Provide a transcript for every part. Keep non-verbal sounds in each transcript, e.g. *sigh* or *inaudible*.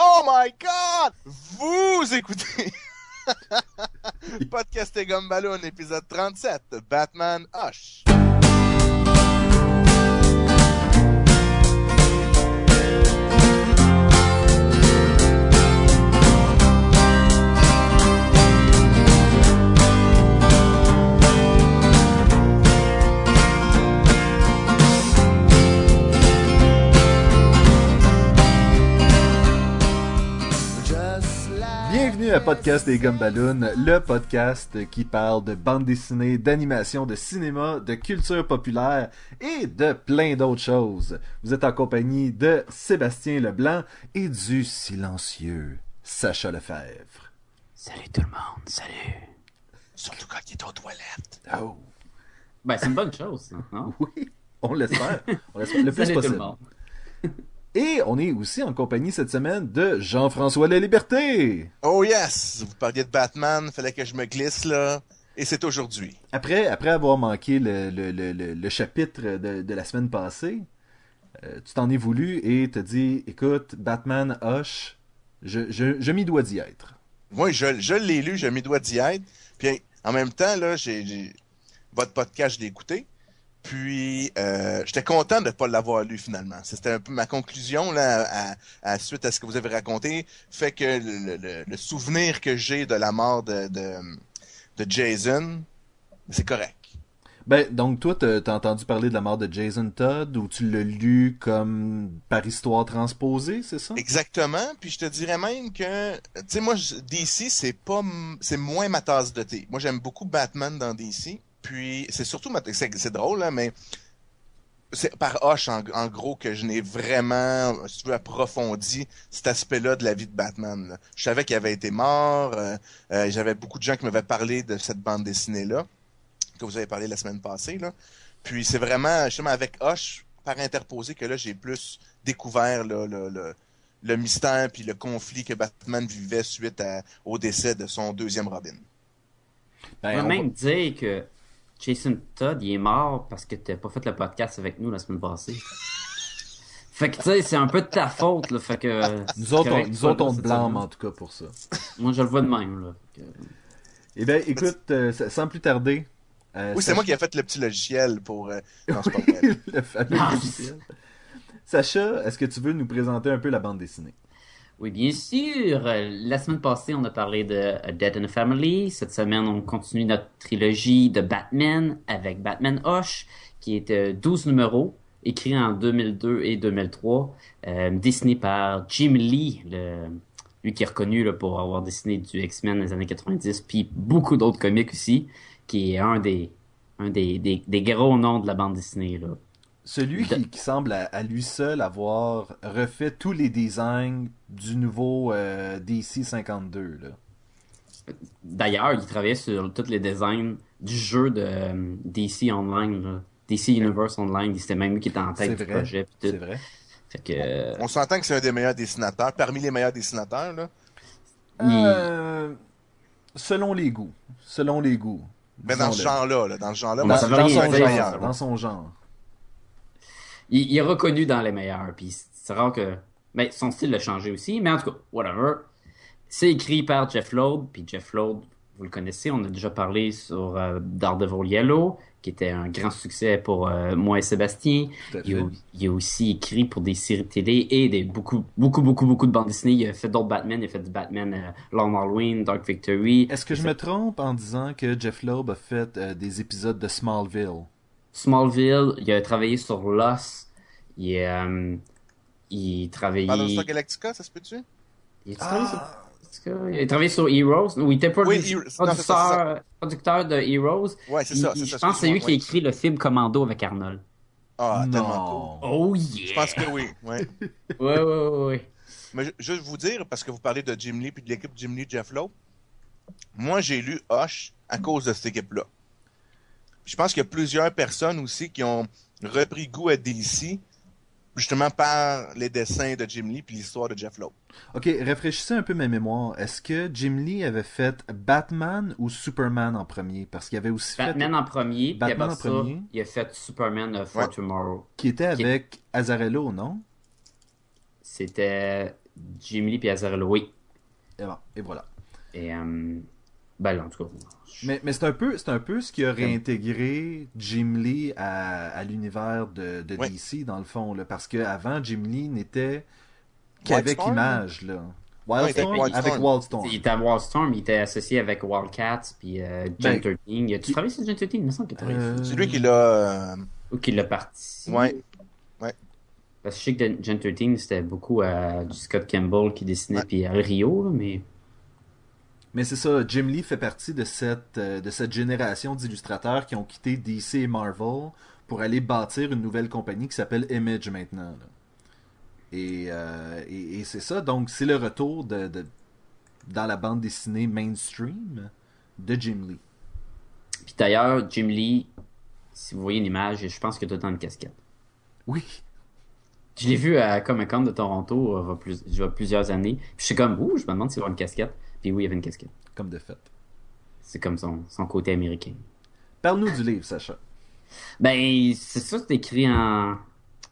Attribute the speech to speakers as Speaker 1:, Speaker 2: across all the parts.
Speaker 1: Oh my god! Vous écoutez *laughs* Podcast et Gumballoon, épisode 37, Batman Hush.
Speaker 2: Bienvenue à Podcast des Gumballoon, le podcast qui parle de bande dessinée, d'animation, de cinéma, de culture populaire et de plein d'autres choses. Vous êtes en compagnie de Sébastien Leblanc et du silencieux Sacha Lefebvre.
Speaker 3: Salut tout le monde, salut.
Speaker 1: Surtout quand il est aux toilettes.
Speaker 2: Oh,
Speaker 3: Ben, c'est une bonne chose, non?
Speaker 2: oui, on l'espère. On l'espère le *laughs* plus
Speaker 3: Salut tout le
Speaker 2: possible.
Speaker 3: monde.
Speaker 2: Et on est aussi en compagnie cette semaine de Jean-François La Liberté.
Speaker 1: Oh yes! Vous parliez de Batman, fallait que je me glisse là. Et c'est aujourd'hui.
Speaker 2: Après, après avoir manqué le, le, le, le, chapitre de, de la semaine passée, euh, tu t'en es voulu et t'as dit, écoute, Batman Hush, je, je, je m'y dois d'y être.
Speaker 1: Moi, je, je l'ai lu, je m'y dois d'y être. Puis en même temps, là, j'ai j'ai- votre podcast, je l'ai écouté. Puis euh, j'étais content de ne pas l'avoir lu finalement. C'était un peu ma conclusion là, à, à- suite à ce que vous avez raconté, fait que le, le- le souvenir que j'ai de la mort de, de, de Jason, c'est correct.
Speaker 2: Ben, donc toi, t'as entendu parler de la mort de Jason Todd ou tu l'as lu comme par histoire transposée, c'est ça?
Speaker 1: Exactement. Puis je te dirais même que, tu sais, moi, DC, c'est pas, c'est moins ma tasse de thé. Moi, j'aime beaucoup Batman dans DC. Puis c'est surtout, ma- c'est c'est drôle, là, mais c'est par Hoche, en, en gros, que je n'ai vraiment, si tu veux, approfondi cet aspect-là de la vie de Batman. là. Je savais qu'il avait été mort. euh, euh, J'avais beaucoup de gens qui m'avaient parlé de cette bande dessinée-là, que vous avez parlé la semaine passée. Là. Puis c'est vraiment, justement, avec Hoche, par interposé, que là, j'ai plus découvert là, le, le, le mystère puis le conflit que Batman vivait suite à- au décès de son deuxième Robin.
Speaker 2: Ben,
Speaker 3: On va même dire que Jason Todd, il est mort parce que t'as pas fait le podcast avec nous la semaine passée. Fait que, tu sais, c'est un peu de ta faute, là. Fait que.
Speaker 2: Nous autres, on, nous autres, on te blâme en tout cas pour ça.
Speaker 3: Moi, je le vois de même, là. Que-
Speaker 2: Eh ben, écoute, euh, sans plus tarder. euh,
Speaker 1: Oui, c'est moi qui ai fait le petit logiciel pour... euh, Non, c'est pas vrai.
Speaker 2: le fameux
Speaker 3: Ah,
Speaker 2: logiciel. Sacha, est-ce que tu veux nous présenter un peu la bande dessinée?
Speaker 3: Oui, bien sûr. Euh, La semaine passée, on a parlé de A Dead in the Family. Cette semaine, on continue notre trilogie de Batman avec Batman Hush, qui est euh, 12 numéros, écrit en 2002 et 2003, euh, dessiné par Jim Lee, le- lui qui est reconnu pour avoir dessiné du X-Men dans les années 90, puis beaucoup d'autres comics aussi, qui est un des un des, des, des gros noms de la bande dessinée. Là.
Speaker 2: Celui
Speaker 3: De-
Speaker 2: qui, qui semble à, à lui seul avoir refait tous les designs du nouveau euh, DC 52. Là.
Speaker 3: D'ailleurs, il travaillait sur tous les designs du jeu de euh, DC Online, là. DC Universe Online. C'était même lui qui était en
Speaker 2: C'est
Speaker 3: tête du
Speaker 2: vrai.
Speaker 3: projet.
Speaker 2: C'est vrai.
Speaker 3: Fait que,
Speaker 1: On s'entend que c'est un des meilleurs dessinateurs, parmi les meilleurs dessinateurs, là.
Speaker 3: il-
Speaker 2: Euh, selon les goûts. Selon les goûts.
Speaker 1: Mais dans ce genre-là, là, dans ce genre-là,
Speaker 3: Dans
Speaker 2: son genre, dans son genre.
Speaker 3: Il, il est reconnu dans les meilleurs. Puis c'est rare que. Mais son style a changé aussi. Mais en tout cas, whatever. C'est écrit par Jeff Loeb. Puis Jeff Loeb, vous le connaissez, on a déjà parlé sur euh, Daredevil Yellow, qui était un grand succès pour euh, moi et Sébastien. A, il a aussi écrit pour des séries télé et des beaucoup, beaucoup, beaucoup, beaucoup de bandes dessinées. Il a fait d'autres Batman. Il a fait du Batman euh, Long Halloween, Dark Victory.
Speaker 2: Est-ce que je me trompe en disant que Jeff Loeb a fait euh, des épisodes de Smallville?
Speaker 3: Smallville, il a travaillé sur Lost. Il, euh, il travaillait.
Speaker 1: Battlestar Galactica, ça se peut-tu?
Speaker 3: Il a travaillé sur... que- il a travaillé sur Heroes. Oui, il était produ-
Speaker 1: Oui, ça,
Speaker 3: producteur, producteur de Heroes.
Speaker 1: Ouais, c'est ça,
Speaker 3: je
Speaker 1: ça.
Speaker 3: pense que c'est lui qui a écrit le film Commando avec Arnold.
Speaker 1: Ah,
Speaker 2: Non.
Speaker 1: tellement cool.
Speaker 3: Oh yeah!
Speaker 1: Je pense que oui, ouais. *laughs*
Speaker 3: Ouais, ouais, ouais, ouais.
Speaker 1: Mais je, veux vous dire, parce que vous parlez de Jim Lee puis de l'équipe Jim Lee, Jeff Lowe, moi j'ai lu Hush à cause de cette équipe-là. Je pense qu'il y a plusieurs personnes aussi qui ont repris goût à DC justement par les dessins de Jim Lee puis l'histoire de Jeff Lowe.
Speaker 2: Ok, réfléchissez un peu ma mémoire. Est-ce que Jim Lee avait fait Batman ou Superman en premier? Parce qu'il avait aussi
Speaker 3: Batman en premier, puis
Speaker 2: Batman en
Speaker 3: ça,
Speaker 2: premier.
Speaker 3: il a fait Superman for
Speaker 1: Ouais.
Speaker 3: Tomorrow.
Speaker 2: qui était
Speaker 3: qui-
Speaker 2: avec Azarello, non?
Speaker 3: C'était Jim Lee et Azarello, oui.
Speaker 2: Et, bon, et voilà.
Speaker 3: Et, euh, ben en tout cas. je-
Speaker 2: Mais, mais c'est un peu c'est un peu ce qui a réintégré Jim Lee à, à l'univers de, de
Speaker 1: Ouais.
Speaker 2: DC dans le fond là, parce que avant Jim Lee n'était qu'avec image là. Wildstorm
Speaker 1: avec
Speaker 2: avec
Speaker 1: Wildstorm.
Speaker 3: Il était à Wildstorm, il était associé avec Wildcats puis euh,
Speaker 2: Ben,
Speaker 3: Gen 13. Il a-tu
Speaker 2: qui-
Speaker 3: travaillé sur Gen 13? Il me semble qu'il a travaillé
Speaker 2: Euh,
Speaker 1: C'est lui qui l'a. euh,
Speaker 3: Ou qu'il l'a parti.
Speaker 1: Ouais.
Speaker 3: Parce que je sais que Gen 13, c'était beaucoup à du Scott Campbell qui dessinait,
Speaker 1: Ouais.
Speaker 3: puis à Rio, là, mais
Speaker 2: Mais c'est ça, Jim Lee fait partie de cette, euh, de cette génération d'illustrateurs qui ont quitté DC et Marvel pour aller bâtir une nouvelle compagnie qui s'appelle Image maintenant. là. Et, euh, et, et c'est ça, donc c'est le retour de, de- dans la bande dessinée mainstream de Jim Lee.
Speaker 3: Puis d'ailleurs, Jim Lee, si vous voyez une image, je pense que tout dans une casquette.
Speaker 2: Oui,
Speaker 3: Je l'ai vu à Comic Con de Toronto euh, il y a plus- il y a plusieurs années. Puis je suis comme, ouh, je me demande s'il va avoir une casquette. Puis oui, il y avait une casquette.
Speaker 2: comme de fait.
Speaker 3: C'est comme son, son côté américain.
Speaker 2: Parle-nous du livre, Sacha.
Speaker 3: Ben, c'est ça, c'est écrit en,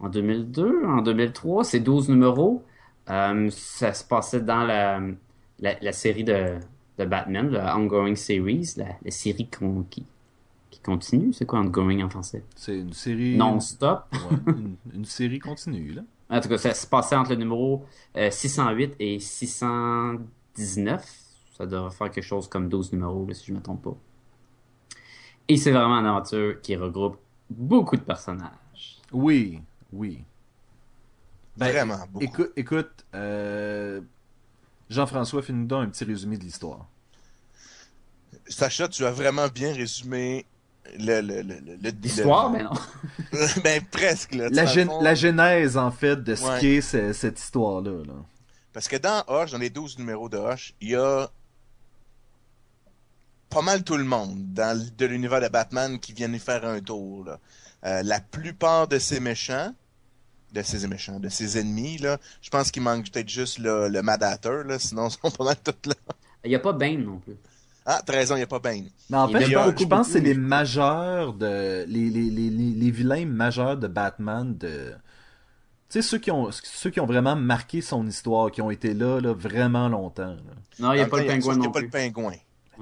Speaker 3: en 2002, en 2003. C'est 12 numéros. Euh, ça se passait dans la, la, la série de, de Batman, la Ongoing Series, la, la série qui continue? C'est quoi Ongoing en français?
Speaker 2: C'est une série.
Speaker 3: Non-stop?
Speaker 2: Ouais, une, une série continue, là. *laughs*
Speaker 3: En tout cas, ça se passait entre le numéro euh, 608 et 619. Ça devrait faire quelque chose comme 12 numéros, là, si je ne me trompe pas. Et c'est vraiment une aventure qui regroupe beaucoup de personnages.
Speaker 2: Oui, oui. Ben,
Speaker 1: Vraiment beaucoup.
Speaker 2: Écoute, écoute euh, Jean-François, fais-nous donc un petit résumé de l'histoire.
Speaker 1: Sacha, tu as vraiment bien résumé le. le, le, le- le-
Speaker 3: L'histoire,
Speaker 1: le-
Speaker 3: ben non. *laughs*
Speaker 1: ben presque, là.
Speaker 2: La, gén-
Speaker 1: fond,
Speaker 2: la genèse, en fait, de ce
Speaker 1: Ouais.
Speaker 2: qu'est ce- cette histoire-là. là.
Speaker 1: Parce que dans Hoche, dans les 12 numéros de Hoche, il y a pas mal tout le monde dans de l'univers de Batman qui viennent y faire un tour. là. Euh, la plupart de ces méchants, de ces méchants, de ces ennemis, là, je pense qu'il manque peut-être juste le, le Mad Hatter, là, sinon ils sont pas mal tous là.
Speaker 3: Il n'y a pas Bane non plus.
Speaker 1: Ah, 13 ans, il n'y a pas Bane.
Speaker 2: Mais en
Speaker 3: Il
Speaker 2: fait,
Speaker 3: y
Speaker 2: je
Speaker 3: beaucoup,
Speaker 2: je pense que c'est les majeurs de. Les, les, les, les, les vilains majeurs de Batman de. Tu sais, ceux qui, ont, ceux qui ont vraiment marqué son histoire, qui ont été là, là vraiment longtemps. Là.
Speaker 3: Non, il n'y a pas le pingouin
Speaker 1: sauf qu'il y
Speaker 3: non
Speaker 1: a pas le pingouin.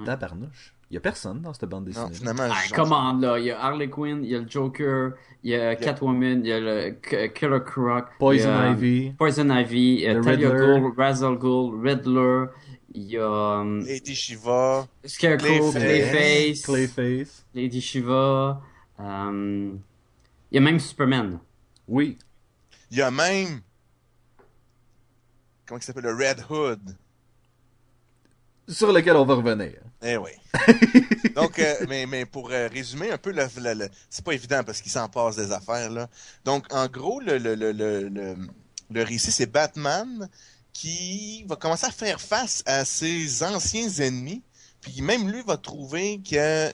Speaker 2: Tabarnouche. Il y a personne dans cette bande
Speaker 1: Non,
Speaker 2: dessinée.
Speaker 1: finalement,
Speaker 3: Ah,
Speaker 1: je-
Speaker 3: commande là, il y a Harley Quinn, il y a le Joker, il y a Catwoman, il y a le K- Killer Croc, il
Speaker 2: Poison
Speaker 3: a,
Speaker 2: Ivy.
Speaker 3: Poison Ivy, Talia
Speaker 2: Riddler.
Speaker 3: Ghul, Razzle Ghul, Riddler, il y a um,
Speaker 1: Lady Shiva,
Speaker 3: Scarecrow,
Speaker 1: Clayface.
Speaker 3: Clayface,
Speaker 2: Clayface.
Speaker 3: Lady Shiva, um, il y a même Superman.
Speaker 2: Oui.
Speaker 1: il y a même. Comment il s'appelle Le Red Hood.
Speaker 2: Sur lequel on va revenir.
Speaker 1: Eh oui. *laughs* Donc, euh, mais, mais pour euh, résumer un peu, le, le- le- c'est pas évident parce qu'il s'en passe des affaires là. Donc, en gros, le, le, le, le, le, le récit, c'est Batman qui va commencer à faire face à ses anciens ennemis. Puis même lui va trouver que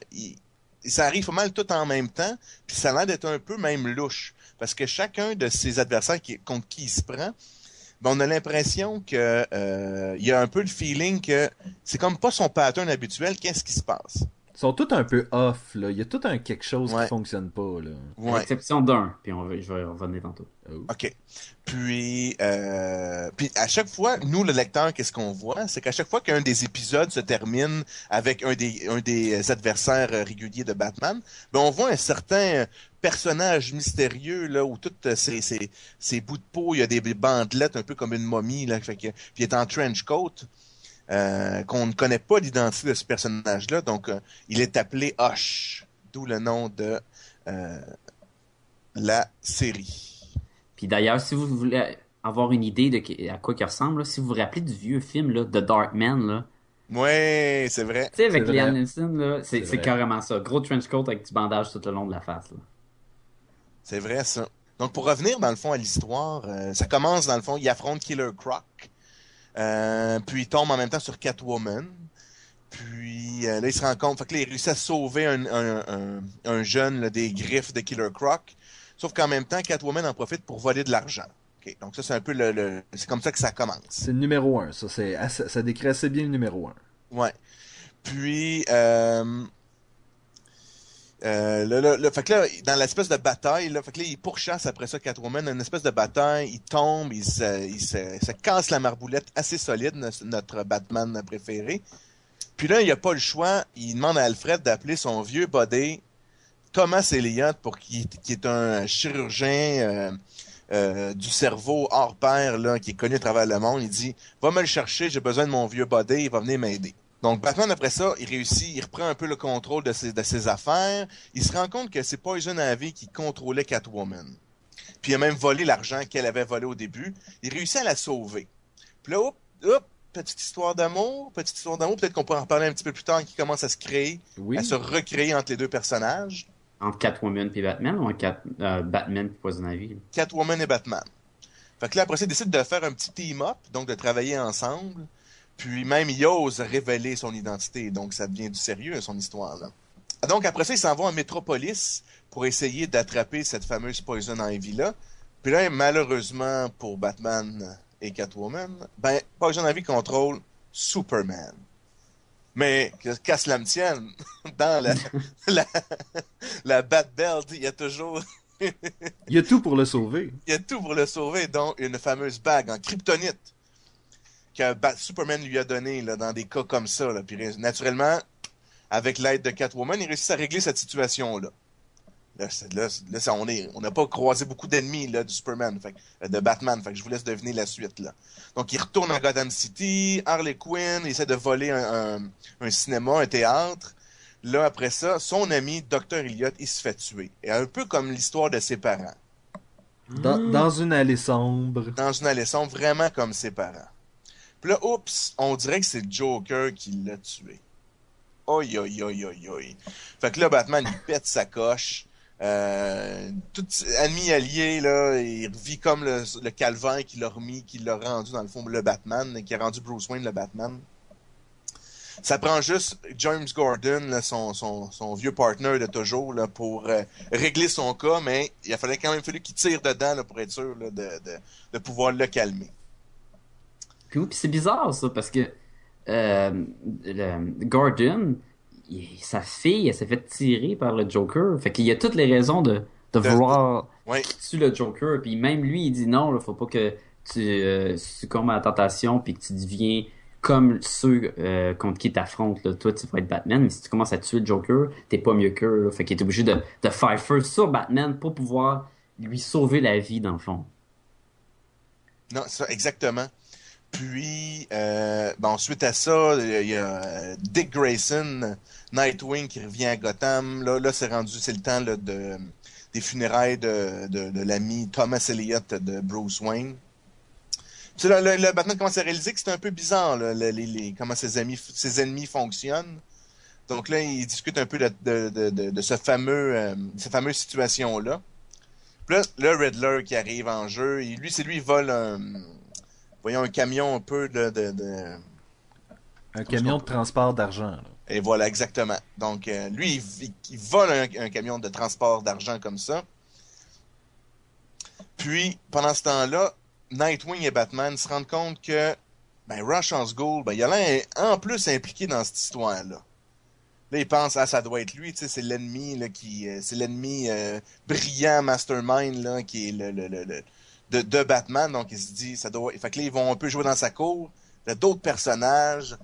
Speaker 1: ça arrive pas mal tout en même temps. Puis ça a l'air d'être un peu même louche. Parce que chacun de ses adversaires contre qui il se prend, ben, on a l'impression que euh, il y a un peu le feeling que c'est comme pas son pattern habituel. Qu'est-ce qui se passe?
Speaker 2: Ils sont tous un peu off, là. Il y a tout un quelque chose
Speaker 1: Ouais.
Speaker 2: qui fonctionne pas, là.
Speaker 3: À l'exception d'un, puis on va, je vais revenir tantôt.
Speaker 2: Oh.
Speaker 1: OK. Puis, euh, puis à chaque fois, nous, le lecteur, qu'est-ce qu'on voit? C'est qu'à chaque fois qu'un des épisodes se termine avec un des, un des adversaires réguliers de Batman, ben on voit un certain personnage mystérieux, là, où toutes ces, ces, ces bouts de peau, il y a des bandelettes un peu comme une momie, là, fait que, puis il est en trench coat. Euh, qu'on ne connaît pas l'identité de ce personnage-là, donc euh, il est appelé Hush, d'où le nom de euh, la série.
Speaker 3: Puis d'ailleurs, si vous voulez avoir une idée de qui- à quoi il ressemble, là, si vous vous rappelez du vieux film là, The Dark Man, là,
Speaker 1: Ouais, c'est vrai.
Speaker 3: tu sais, avec Liam. Neeson, là, c'est carrément ça. Gros trench coat avec du bandage tout le long de la face.
Speaker 1: C'est vrai, ça. Donc, pour revenir, dans le fond, à l'histoire, euh, ça commence, dans le fond, il affronte Killer Croc. Euh, puis il tombe en même temps sur Catwoman. Puis euh, là, il se rend compte, fait que là, il réussit à sauver un, un, un, un jeune là, des griffes de Killer Croc. Sauf qu'en même temps, Catwoman en profite pour voler de l'argent. Donc ça, c'est un peu le, le- c'est comme ça que ça commence.
Speaker 2: C'est le numéro 1, ça. C'est assez- ça décrit assez bien le numéro 1.
Speaker 1: Ouais. Puis, euh, Euh, là, là, fait que là, dans l'espèce de bataille, fait que là, il pourchasse après ça Catwoman, une espèce de bataille, il tombe, il se, casse la marboulette assez solide, notre, Batman préféré. Puis là, il a pas le choix, il demande à Alfred d'appeler son vieux body Thomas Elliott pour qui, est un chirurgien euh, euh, du cerveau hors pair qui est connu à travers le monde. Il dit Va me le chercher, j'ai besoin de mon vieux body, il va venir m'aider. Donc Batman après ça, il réussit, il reprend un peu le contrôle de ses, de ses affaires. Il se rend compte que c'est Poison Ivy qui contrôlait Catwoman. Puis il a même volé l'argent qu'elle avait volé au début. Il réussit à la sauver. Puis là, hop, hop, petite histoire d'amour, petite histoire d'amour. Peut-être qu'on pourra en reparler un petit peu plus tard, qui commence à se créer,
Speaker 2: Oui.
Speaker 1: à se recréer entre les deux personnages,
Speaker 3: Entre Catwoman et Batman ou entre Cat- euh, Batman et Poison Ivy?
Speaker 1: Catwoman et Batman. Fait que là, après ça, il décide de faire un petit team-up, donc de travailler ensemble. Puis même, il ose révéler son identité, donc ça devient du sérieux, son histoire, là. Donc après ça, il s'en va en métropolis pour essayer d'attraper cette fameuse Poison Ivy-là. Puis là, malheureusement pour Batman et Catwoman, ben, Poison Ivy contrôle Superman. Mais, qu'à cela me tienne, *laughs* dans la, *laughs* la, la Bat Belt, il y a toujours
Speaker 2: Il y a tout pour le sauver. *laughs*
Speaker 1: il y a tout pour le sauver, dont une fameuse bague en kryptonite que Superman lui a donnée là, dans des cas comme ça. Là. Puis naturellement, avec l'aide de Catwoman, il réussit à régler cette situation-là. Là, c'est- là, c'est- là, ça, on est, on n'a pas croisé beaucoup d'ennemis là du Superman, fait, euh, de Batman. Fait que je vous laisse deviner la suite là. Donc il retourne à Gotham City, Harley Quinn, il essaie de voler un, un, un cinéma, un théâtre. Là après ça, son ami Dr. Elliot, il se fait tuer. Et un peu comme l'histoire de ses parents
Speaker 2: Dans, dans une allée sombre.
Speaker 1: dans une allée sombre, vraiment comme ses parents. Puis là, oups, on dirait que c'est Joker qui l'a tué. Oi, oi, oi, oi, oi. Fait que là, Batman, il pète sa coche. Euh, tout ennemi allié, là, il revit comme le, le calvaire qu'il a remis, qu'il l'a rendu, dans le fond, le Batman, qui a rendu Bruce Wayne le Batman. Ça prend juste James Gordon, là, son, son, son vieux partner de toujours, là, pour euh, régler son cas, mais il a fallu quand même fallu qu'il tire dedans là, pour être sûr là, de, de, de pouvoir le calmer.
Speaker 3: Puis, c'est bizarre ça, parce que euh, le- Gordon, il- sa fille, elle s'est fait tirer par le Joker. Fait qu'il y a toutes les raisons de, de
Speaker 1: De-
Speaker 3: vouloir
Speaker 1: Ouais.
Speaker 3: qu'il tue le Joker. Puis même lui, il dit non, il faut pas que tu euh, succombes à la tentation puis que tu deviens comme ceux euh, contre qui t'affrontes. là. Toi, tu vas être Batman, mais si tu commences à tuer le Joker, t'es pas mieux qu'eux. là. Fait qu'il est obligé de, de faire feu sur Batman pour pouvoir lui sauver la vie, dans le fond.
Speaker 1: Non, ça, exactement. Puis, euh, suite à ça, il y a euh, Dick Grayson, Nightwing, qui revient à Gotham. Là, là c'est rendu, c'est le temps là, de, des funérailles de, de, de l'ami Thomas Elliott de Bruce Wayne. Puis là, le, le Batman commence à réaliser que c'est un peu bizarre, là, le- les, les- comment ses, amis, ses ennemis fonctionnent. Donc là, il discute un peu de, de, de, de, ce fameux, euh, cette fameuse situation-là. Puis là, le Riddler qui arrive en jeu, et lui, c'est lui, il vole un, voyons, un camion un peu de, de, de-
Speaker 2: Un camion de transport d'argent.
Speaker 1: Et voilà, exactement. Donc, euh, lui, il, il- il vole un, un camion de transport d'argent comme ça. Puis, pendant ce temps-là, Nightwing et Batman se rendent compte que ben, Rush Gould, ben, il a l'air en plus impliqué dans cette histoire-là. Là, ils pensent, ah, ça doit être lui, tu sais, c'est l'ennemi, là, qui, euh, c'est l'ennemi euh, brillant, mastermind, là, qui est le, le, le, le- de, Batman. Donc, il se dit, ça doit, fait que là, ils vont un peu jouer dans sa cour. Il y a d'autres personnages.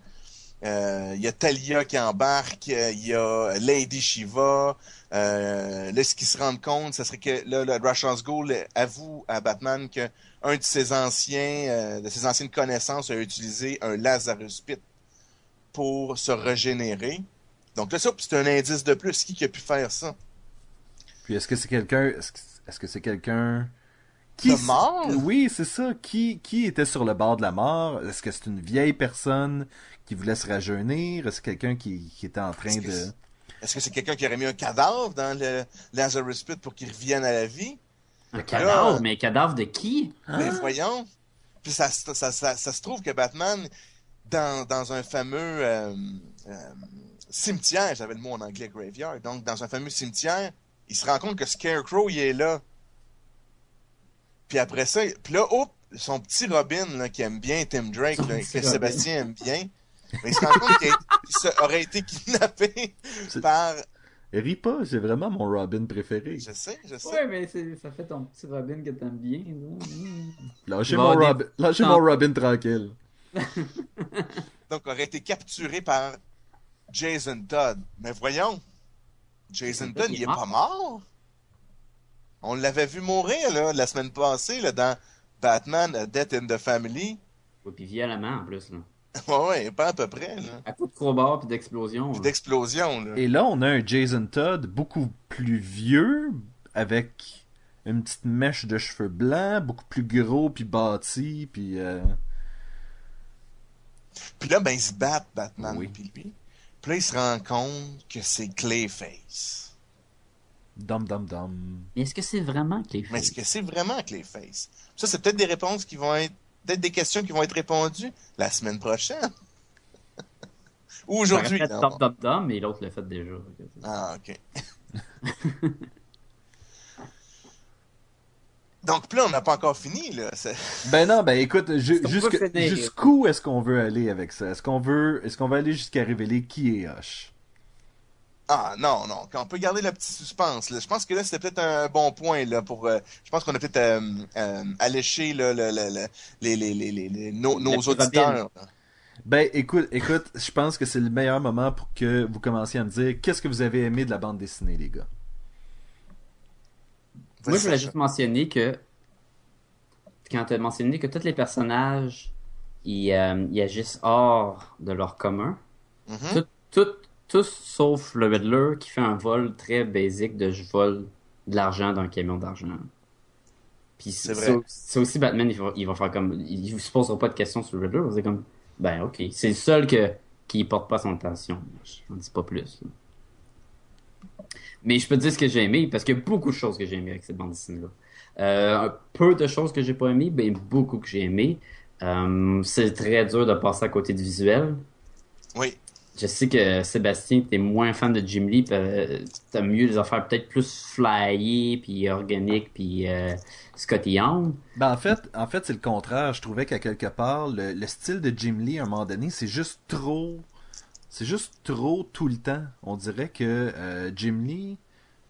Speaker 1: Euh, Il y a Talia qui embarque, euh, il y a Lady Shiva. Euh, là, ce qu'ils se rendent compte, ce serait que là, le Rush Gould avoue à Batman que un de ses anciens, de ses anciennes connaissances a utilisé un Lazarus Pit pour se régénérer. Donc là, ça, c'est un indice de plus. Qui qui a pu faire ça?
Speaker 2: Puis est-ce que c'est quelqu'un. Est-ce que est-ce que c'est quelqu'un. Qui
Speaker 1: De mort?
Speaker 2: Oui, c'est ça. Qui, qui était sur le bord de la mort? Est-ce que c'est une vieille personne qui voulait se rajeunir? Est-ce que quelqu'un qui, qui était en train
Speaker 1: Est-ce que
Speaker 2: de.
Speaker 1: c'est- Est-ce que c'est quelqu'un qui aurait mis un cadavre dans le Lazarus Pit pour qu'il revienne à la vie?
Speaker 3: Un cadavre,
Speaker 1: là-
Speaker 3: mais un cadavre de qui?
Speaker 1: Ben voyons. Puis ça, ça, ça, ça, ça se trouve que Batman, dans, dans un fameux euh, euh, cimetière, j'avais le mot en anglais graveyard, donc dans un fameux cimetière, il se rend compte que Scarecrow, il est là. Puis après ça, puis là, hop, son petit Robin, là, qui aime bien Tim Drake, là, que
Speaker 3: Robin.
Speaker 1: Sébastien aime bien, mais il se rend compte qu'il aurait été kidnappé *laughs* par
Speaker 2: Ris pas, c'est vraiment mon Robin préféré.
Speaker 1: Je sais, je sais.
Speaker 3: Ouais, mais c'est- ça fait ton petit Robin que t'aimes bien. là.
Speaker 2: Lâchez mon, Robin,
Speaker 3: des-
Speaker 2: lâchez mon Robin tranquille. *laughs*
Speaker 1: Donc, aurait été capturé par Jason Todd. Mais voyons, Jason Todd, il
Speaker 3: il
Speaker 1: est
Speaker 3: est
Speaker 1: pas mort. On l'avait vu mourir, là, la semaine passée, là, dans Batman, A Death in the Family.
Speaker 3: Ouais, puis violemment en plus. Là. *laughs*
Speaker 1: Ouais, ouais, pas à peu près, là.
Speaker 3: À coup de crowbar puis d'explosion.
Speaker 1: Puis
Speaker 3: là.
Speaker 1: d'explosion, là.
Speaker 2: Et là, on a un Jason Todd beaucoup plus vieux, avec une petite mèche de cheveux blancs, beaucoup plus gros, puis bâti, puis... euh,
Speaker 1: Puis là, ben, ils se battent, Batman,
Speaker 2: Oui.
Speaker 1: puis lui. Puis là, il se rend compte que c'est Clayface.
Speaker 2: Dum dum dum.
Speaker 3: Mais est-ce que c'est vraiment que les
Speaker 1: Mais est-ce que c'est vraiment Clayface? Ça, c'est peut-être des réponses qui vont être... Peut-être des questions qui vont être répondues la semaine prochaine. *laughs* Ou aujourd'hui.
Speaker 3: Fait. Dom Dom Dom, mais l'autre l'a fait déjà.
Speaker 1: Ah, ok. *laughs* Donc, là, on n'a pas encore fini, là. C'est-
Speaker 2: Ben non, ben écoute, jusqu'où est-ce qu'on veut aller avec ça? Est-ce qu'on veut, est-ce qu'on va aller jusqu'à révéler qui est Hush?
Speaker 1: Ah, non, non. Quand on peut garder le petit suspense, là. Je pense que là, c'était peut-être un bon point, là, pour... euh, je pense qu'on a peut-être euh, euh, alléché, là, le, le- le- les, les, les, les, les- nos, auditeurs.
Speaker 2: Ben écoute, écoute, je pense que c'est le meilleur moment pour que vous commenciez à me dire qu'est-ce que vous avez aimé de la bande dessinée, les gars?
Speaker 3: Moi, je voulais juste mentionner que quand tu as mentionné que tous les personnages ils, euh, ils agissent hors de leur commun,
Speaker 1: Mhm.
Speaker 3: tout, tout- tous sauf le Riddler qui fait un vol très basique de je vole de l'argent d'un camion d'argent. Puis
Speaker 1: C'est
Speaker 3: c'est
Speaker 1: vrai.
Speaker 3: c'est aussi Batman, il va, il va faire comme. Il ne se posera pas de questions sur le Riddler. C'est comme. Ben ok. C'est le seul que, qui porte pas son attention. Je n'en dis pas plus. Mais je peux te dire ce que j'ai aimé, parce qu'il y a beaucoup de choses que j'ai aimé avec cette bande dessinée-là. Euh, peu de choses que j'ai pas aimé, ben beaucoup que j'ai aimé. Euh, c'est très dur de passer à côté du visuel.
Speaker 1: Oui.
Speaker 3: Je sais que Sébastien, t'es moins fan de Jim Lee, euh, t'as mieux les affaires peut-être plus flyées, puis organiques, puis euh, Scotty Young.
Speaker 2: Ben en fait, en fait c'est le contraire. Je trouvais qu'à quelque part, le, le style de Jim Lee, à un moment donné, c'est juste trop... C'est juste trop tout le temps. On dirait que euh, Jim Lee,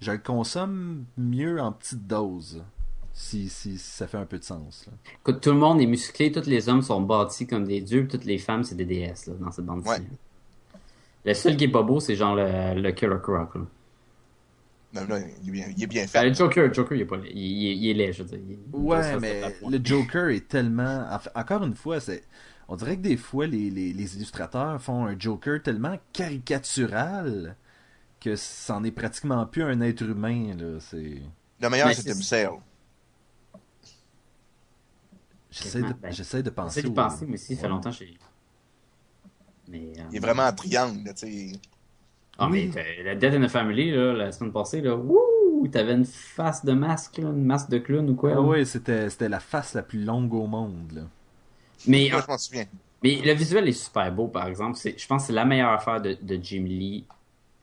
Speaker 2: je le consomme mieux en petite dose. Si, si, si ça fait un peu de sens. là.
Speaker 3: Écoute, tout le monde est musclé, tous les hommes sont bâtis comme des dieux, toutes les femmes, c'est des déesses là, dans cette bande
Speaker 1: Ouais.
Speaker 3: Le seul qui est pas beau, c'est genre le, le Killer Croc. Là.
Speaker 1: Non, non, il est bien, il est bien
Speaker 3: Ben,
Speaker 1: fait.
Speaker 3: le Joker, le Joker, il est pas laid. Il, il- il est laid, je veux dire. Il-
Speaker 2: Ouais,
Speaker 3: ça,
Speaker 2: mais le Joker est tellement. encore une fois, c'est. On dirait que des fois, les, les, les illustrateurs font un Joker tellement caricatural que c'en est pratiquement plus un être humain, là. C'est.
Speaker 1: Le meilleur, c'est Tim Sale.
Speaker 2: J'essaie de,
Speaker 3: Ben,
Speaker 2: j'essaie de penser.
Speaker 3: J'essaie de penser, mais si, ça fait longtemps que j'ai. Mais, euh,
Speaker 1: Il est vraiment en triangle, là, tu sais.
Speaker 3: Ah,
Speaker 2: Oui.
Speaker 3: mais la Death in the Family, là, la semaine passée, là, wouh, t'avais une face de masque, là, une masque de clown ou quoi.
Speaker 2: Ah ouais, c'était, c'était la face la plus longue au monde, là.
Speaker 3: Mais,
Speaker 1: Moi, je m'en souviens.
Speaker 3: mais le visuel est super beau, par exemple. C'est, je pense que c'est la meilleure affaire de, de Jim Lee.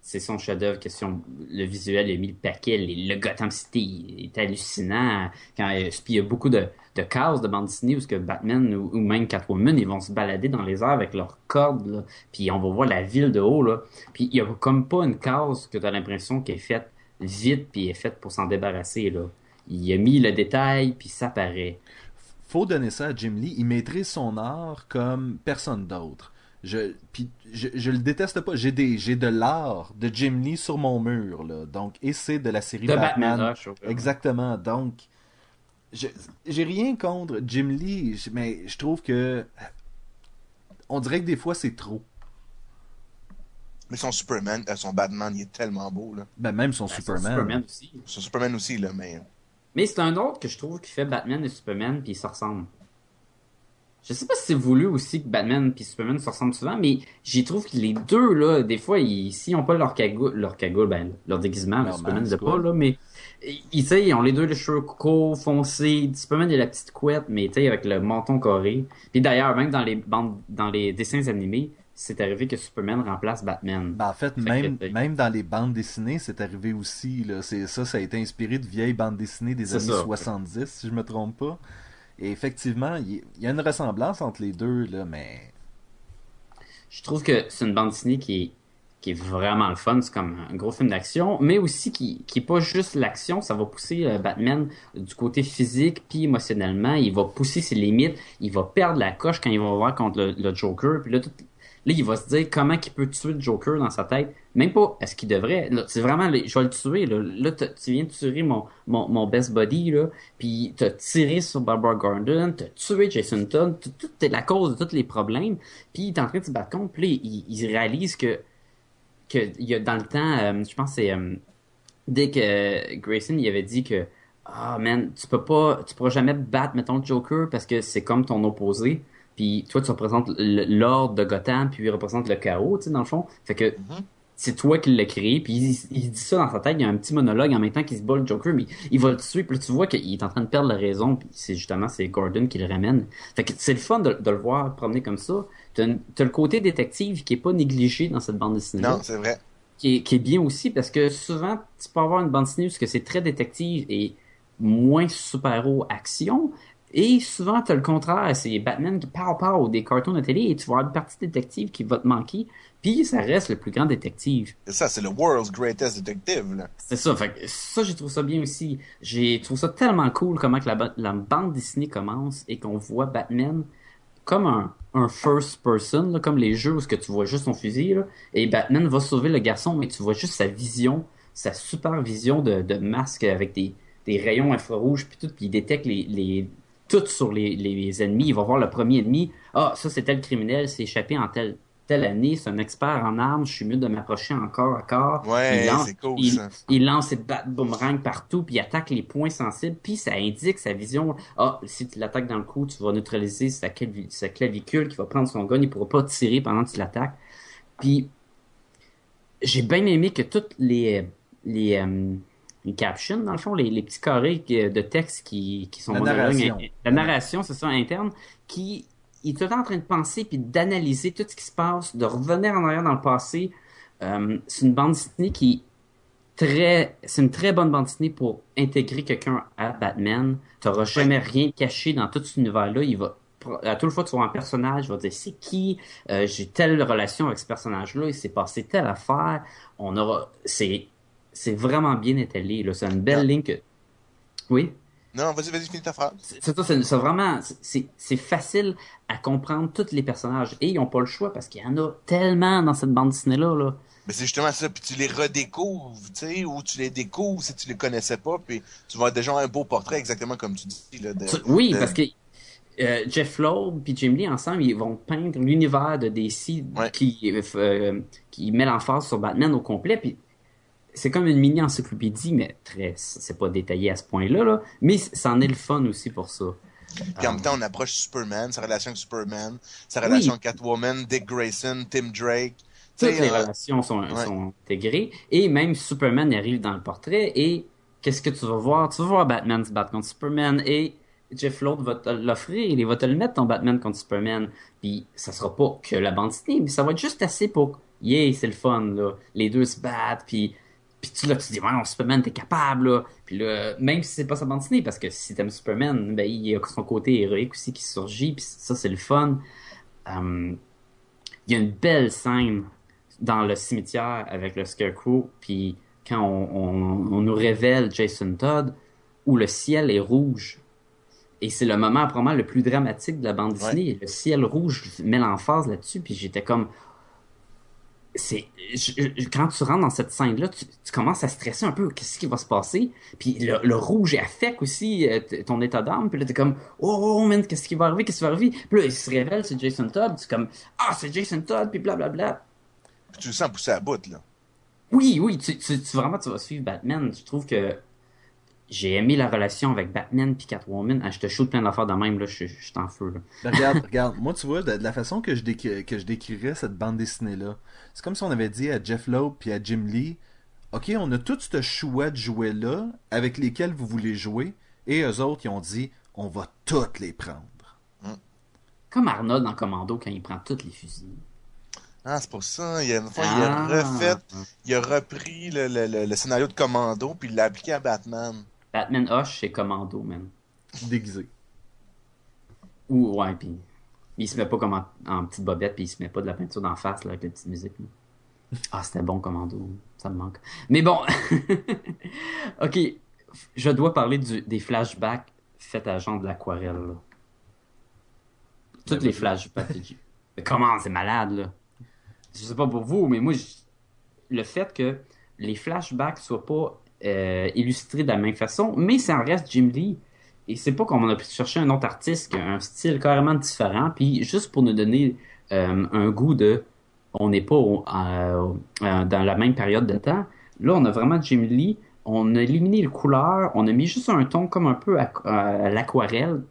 Speaker 3: C'est son chef-d'œuvre, question, le visuel, il a mis le paquet, les- le Gotham City est hallucinant. Quand, euh, puis il y a beaucoup de, de cases de bande dessinée où ce que Batman ou, même Catwoman, ils vont se balader dans les airs avec leurs cordes, là. Puis on va voir la ville de haut, là. Puis il y a comme pas une case que tu as l'impression qu'elle est faite vite puis est faite pour s'en débarrasser, là. Il a mis le détail puis ça paraît.
Speaker 2: Faut donner ça à Jim Lee. Il maîtrise son art comme personne d'autre. Je, puis je, je le déteste pas. J'ai des, j'ai de l'art de Jim Lee sur mon mur, là. Donc, et c'est de la série
Speaker 3: De
Speaker 2: Batman.
Speaker 3: Rush, où.
Speaker 2: Exactement. Donc, je- j'ai rien contre Jim Lee, mais je trouve que on dirait que des fois c'est trop.
Speaker 1: Mais son Superman, euh, son Batman, il est tellement beau, là.
Speaker 2: Ben même son
Speaker 3: Ben, son
Speaker 2: Superman.
Speaker 3: Superman aussi.
Speaker 1: Son Superman aussi, là, mais...
Speaker 3: Mais c'est un autre que je trouve qui fait Batman et Superman puis ils se ressemblent. Je sais pas si c'est voulu aussi que Batman puis Superman se ressemblent souvent, mais j'y trouve que les deux là, des fois, ils, s'ils ont pas leur cagoule, leur cagoule, ben leur déguisement,
Speaker 2: Leur
Speaker 3: le Superman de pas là, mais ils, ils ont les deux les cheveux courts, foncés. Superman il a la petite couette, mais tu sais avec le menton carré. Puis d'ailleurs, même dans les bandes, dans les dessins animés, c'est arrivé que Superman remplace Batman.
Speaker 2: Ben, en fait,
Speaker 3: Fait
Speaker 2: même,
Speaker 3: que-
Speaker 2: même dans les bandes dessinées, c'est arrivé aussi. Là. C'est, ça, ça a été inspiré de vieilles bandes dessinées des années
Speaker 3: ça.
Speaker 2: 70, si je me trompe pas. Effectivement, il y, a une ressemblance entre les deux, là, mais
Speaker 3: Je trouve que c'est une bande dessinée qui est, qui est vraiment le fun. C'est comme un gros film d'action, mais aussi qui, qui est pas juste l'action. Ça va pousser euh, Batman du côté physique puis émotionnellement. Il va pousser ses limites. Il va perdre la coche quand il va voir contre le, Joker. Puis là, Là, il va se dire comment il peut tuer Joker dans sa tête. Même pas est-ce qu'il devrait. C'est vraiment, je vais le tuer. Là, tu viens de tuer mon, mon, best buddy, là, puis t'as tiré sur Barbara Gordon, t'as tué Jason Todd, est la cause de tous les problèmes. Puis il est en train de se battre contre, puis il, réalise que, que il y a dans le temps, euh, je pense que c'est euh, dès que Grayson il avait dit que ah man, tu peux pas, tu pourras jamais battre mettons le Joker parce que c'est comme ton opposé. Puis toi, tu représentes l'ordre de Gotham, puis il représente le chaos, tu sais, dans le fond. Fait que mm-hmm. c'est toi qui l'as créé, puis il, dit ça dans sa tête, il y a un petit monologue en même temps qu'il se bat le Joker, mais il va le tuer, puis là, tu vois qu'il est en train de perdre la raison, puis c'est justement, c'est Gordon qui le ramène. Fait que c'est le fun de, le voir promener comme ça. T'as le côté détective qui est pas négligé dans cette bande dessinée.
Speaker 1: Non, c'est vrai.
Speaker 3: Qui est, qui est bien aussi, parce que souvent, tu peux avoir une bande dessinée parce que c'est très détective et moins super-héros action, et souvent, tu as le contraire, c'est Batman qui parle parle des cartons de télé et tu vois une partie détective qui va te manquer, puis ça reste le plus grand détective.
Speaker 1: Ça, c'est le world's greatest detective. Là.
Speaker 3: C'est ça, fait ça, j'ai trouvé ça bien aussi. J'ai trouvé ça tellement cool comment que la, la bande dessinée commence et qu'on voit Batman comme un, un first person, là, comme les jeux où que tu vois juste son fusil, là, et Batman va sauver le garçon, mais tu vois juste sa vision, sa super vision de, de masque avec des, des rayons infrarouges puis tout, puis il détecte les, les tout sur les, les, ennemis. Il va voir le premier ennemi. Ah, ça, c'est tel criminel, s'est échappé en telle, telle année, c'est un expert en armes, je suis mieux de m'approcher encore à corps.
Speaker 1: Ouais, c'est cool,
Speaker 3: il,
Speaker 1: ça.
Speaker 3: il lance ses bat boomerang partout, puis il attaque les points sensibles, puis ça indique sa vision. Ah, si tu l'attaques dans le cou, tu vas neutraliser sa, sa clavicule qui va prendre son gun, il pourra pas tirer pendant que tu l'attaques. Puis, j'ai bien aimé que toutes les, les, euh, les captions, dans le fond, les, les petits carrés de texte qui, qui sont
Speaker 2: la narration,
Speaker 3: la narration c'est ça, interne, qui est tout le temps en train de penser puis d'analyser tout ce qui se passe, de revenir en arrière dans le passé. Euh, c'est une bande dessinée qui très, c'est une très bonne bande dessinée pour intégrer quelqu'un à Batman. Tu n'auras jamais rien caché dans tout cet univers-là. Il va à toute fois tu vois un personnage, il va dire c'est qui, euh, j'ai telle relation avec ce personnage-là, il s'est passé telle affaire. On aura, c'est c'est vraiment bien étalé. C'est une belle ligne que... Oui?
Speaker 1: Non, vas-y, vas-y, finis ta phrase.
Speaker 3: C'est ça, c'est vraiment, c'est facile à comprendre tous les personnages. Et ils n'ont pas le choix parce qu'il y en a tellement dans cette bande dessinée-là. Là.
Speaker 1: Mais c'est justement ça, puis tu les redécouvres, tu sais, ou tu les découvres si tu les connaissais pas, puis tu vois déjà un beau portrait exactement comme tu dis. Là,
Speaker 3: oui, parce que euh, Jeff Loeb et Jim Lee ensemble, ils vont peindre l'univers de DC qui, euh, qui met l'emphase sur Batman au complet, puis c'est comme une mini encyclopédie, mais très, c'est pas détaillé à ce point-là, là, mais c'en est le fun aussi pour ça.
Speaker 1: Puis en même temps, on approche Superman, sa relation avec Superman, sa relation avec Catwoman, Dick Grayson, Tim Drake.
Speaker 3: Toutes les euh, relations sont, sont, intégrées. Et même Superman arrive dans le portrait. Et qu'est-ce que tu vas voir? Tu vas voir Batman se battre contre Superman. Et Jeff Loeb va te l'offrir. Il va te le mettre, ton Batman contre Superman. Puis ça sera pas que la bande dessinée, mais ça va être juste assez pour... Yeah, c'est le fun, là. Les deux se battent, puis puis tu, là, tu te dis, ouais, Superman, t'es capable, là. Puis là, même si c'est pas sa bande dessinée, parce que si t'aimes Superman, ben, il y a son côté héroïque aussi qui surgit, puis ça, c'est le fun. Hum, il y a une belle scène dans le cimetière avec le Scarecrow, puis quand on, nous révèle Jason Todd, où le ciel est rouge. Et c'est le moment probablement le plus dramatique de la bande dessinée. Le ciel rouge met l'emphase là-dessus, puis j'étais comme, c'est quand tu rentres dans cette scène là tu, commences à stresser un peu qu'est-ce qui va se passer? Puis le, rouge affecte aussi euh, ton état d'âme puis là t'es comme oh, oh, oh man qu'est-ce qui va arriver qu'est-ce qui va arriver? Puis là il se révèle c'est Jason Todd c'est comme ah c'est Jason Todd puis blablabla
Speaker 1: puis tu le sens pousser à bout là.
Speaker 3: Oui oui tu, tu, tu vraiment tu vas suivre Batman. Je trouve que j'ai aimé la relation avec Batman puis Catwoman. Ah, je te shoot plein d'affaires de même, là, je, suis en feu. Là.
Speaker 2: Ben, regarde, *laughs* regarde, moi tu vois, de, la façon que je, que je décrirais cette bande dessinée-là, c'est comme si on avait dit à Jeff Loeb puis à Jim Lee, OK, on a tout ce choix de jouets-là avec lesquels vous voulez jouer, et eux autres, ils ont dit, on va toutes les prendre.
Speaker 3: Comme Arnold dans Commando quand il prend toutes les fusils.
Speaker 1: Ah, c'est pour ça. Il a, une fois, il a ah. refait, il a repris le, le, le scénario de Commando puis il l'a appliqué à Batman.
Speaker 3: Batman Hush, c'est Commando, man.
Speaker 2: Déguisé.
Speaker 3: Ou, ouais, puis il se met pas comme en, petite bobette, puis il se met pas de la peinture d'en face, là, avec la petite musique. Ah, c'était bon, Commando. Ça me manque. Mais bon. *laughs* ok. Je dois parler du, des flashbacks faits à genre de l'aquarelle. là. Toutes
Speaker 2: Ben
Speaker 3: les flashbacks. mais comment, c'est malade, là. Je sais pas pour vous, mais moi, je- le fait que les flashbacks soient pas euh, illustrés de la même façon, mais ça en reste Jim Lee. Et c'est pas qu'on a pu chercher un autre artiste qui a un style carrément différent, puis juste pour nous donner euh, un goût de on n'est pas dans la même période de temps. Là, on a vraiment Jim Lee. On a éliminé les couleurs. On a mis juste un ton comme un peu à, l'aquarelle.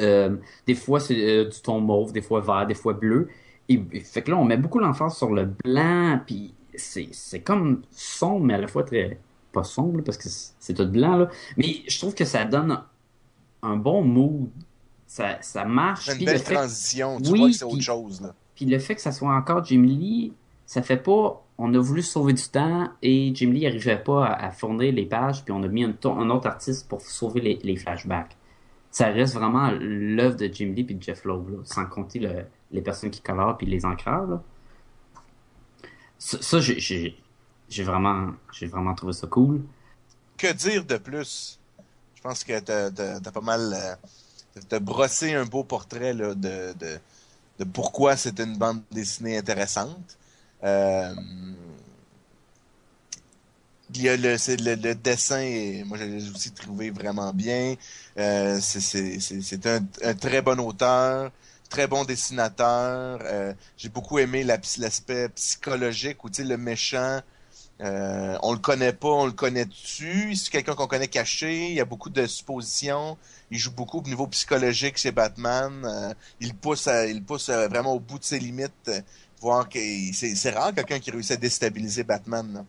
Speaker 3: Euh, des fois, c'est du ton mauve, des fois vert, des fois bleu. Et, fait que là, on met beaucoup l'emphase sur le blanc. Puis c'est comme sombre, mais à la fois très. Pas sombre, parce que c'est tout blanc. Là. Mais je trouve que ça donne un bon mood. Ça, ça marche.
Speaker 1: C'est une belle
Speaker 3: fait-
Speaker 1: transition. Tu
Speaker 3: Oui,
Speaker 1: vois que c'est autre
Speaker 3: puis-
Speaker 1: chose, là.
Speaker 3: puis le fait que ça soit encore Jim Lee, ça fait pas. On a voulu sauver du temps et Jim Lee n'arrivait pas à, à fournir les pages, puis on a mis un, autre artiste pour sauver les, les flashbacks. Ça reste vraiment l'œuvre de Jim Lee puis de Jeff Loeb, là, sans compter le- les personnes qui colorent puis les encreurs. Là. Ça, ça, j'ai- j'ai vraiment, j'ai vraiment trouvé ça cool.
Speaker 1: Que dire de plus? Je pense que t'as pas mal... euh, t'as brossé un beau portrait là, de, de, pourquoi c'est une bande dessinée intéressante. Euh, il y a le, le, dessin, moi je l'ai aussi trouvé vraiment bien. Euh, c'est- un, un très bon auteur, très bon dessinateur. J'ai beaucoup aimé l'aspect psychologique où le méchant, euh, on le connaît pas, on le connaît dessus. C'est quelqu'un qu'on connaît caché. Il y a beaucoup de suppositions. Il joue beaucoup au niveau psychologique chez Batman. Euh, il pousse, à- il pousse euh, vraiment au bout de ses limites. euh, voir que c'est c'est rare quelqu'un qui réussit à déstabiliser Batman. là.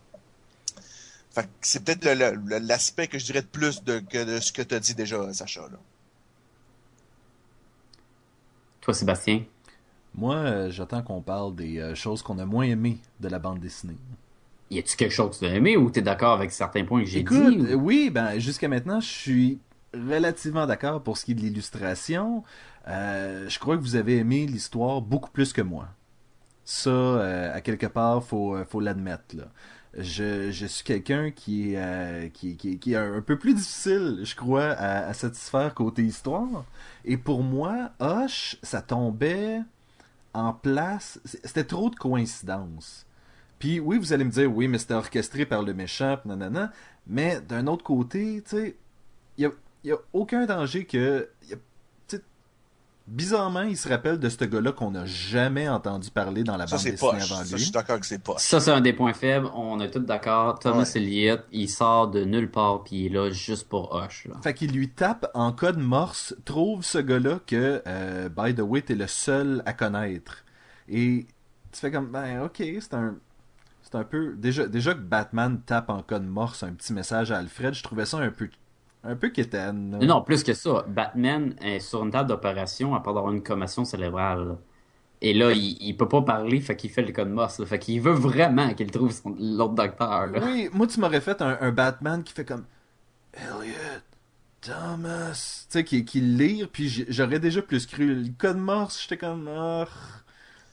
Speaker 1: Fait que c'est peut-être le- le- le- l'aspect que je dirais de plus de, que de ce que tu as dit déjà, Sacha. Là.
Speaker 3: Toi, Sébastien,
Speaker 2: Moi, j'attends qu'on parle des choses qu'on a moins aimées de la bande dessinée.
Speaker 3: Y a-tu quelque chose que tu as aimé ou t'es d'accord avec certains points que j'ai dit? ou-
Speaker 2: oui, ben jusqu'à maintenant, je suis relativement d'accord pour ce qui est de l'illustration. Euh, je crois que vous avez aimé l'histoire beaucoup plus que moi. Ça, euh, à quelque part, faut euh, faut l'admettre. Je, je suis quelqu'un qui est euh, qui, qui, qui est un, peu plus difficile, je crois, à, à satisfaire côté histoire. Et pour moi, Hush, ça tombait en place. C'était trop de coïncidences. Puis oui, vous allez me dire, oui, mais c'était orchestré par le méchant, pis nanana. Mais d'un autre côté, tu sais, il n'y a, aucun danger que. y a- bizarrement, il se rappelle de ce gars-là qu'on n'a jamais entendu parler dans la
Speaker 1: Ça,
Speaker 2: bande dessinée avant
Speaker 1: Ça, je
Speaker 2: lui.
Speaker 1: suis d'accord que c'est poche.
Speaker 3: Ça, c'est un des points faibles. On est tous d'accord. Thomas
Speaker 1: Ouais.
Speaker 3: Elliott, il sort de nulle part, puis il est là juste pour Hush. Là.
Speaker 2: Fait qu'il lui tape en code morse, trouve ce gars-là que, euh, by the way, t'es le seul à connaître. Et tu fais comme, ben, ok, c'est un. C'est un peu. Déjà, déjà que Batman tape en code morse un petit message à Alfred, je trouvais ça un peu. Un peu quétaine.
Speaker 3: Non, non, plus que ça. Batman est sur une table d'opération à part d'avoir une commotion cérébrale. Et là, il, il peut pas parler, fait qu'il fait le code morse. là. Fait qu'il veut vraiment qu'il trouve son- l'autre docteur. Là.
Speaker 2: Oui, moi, tu m'aurais fait un, un Batman qui fait comme. Elliot, Thomas. Tu sais, qui, qui lire, puis j'aurais déjà plus cru. Le code morse, j'étais comme. ah.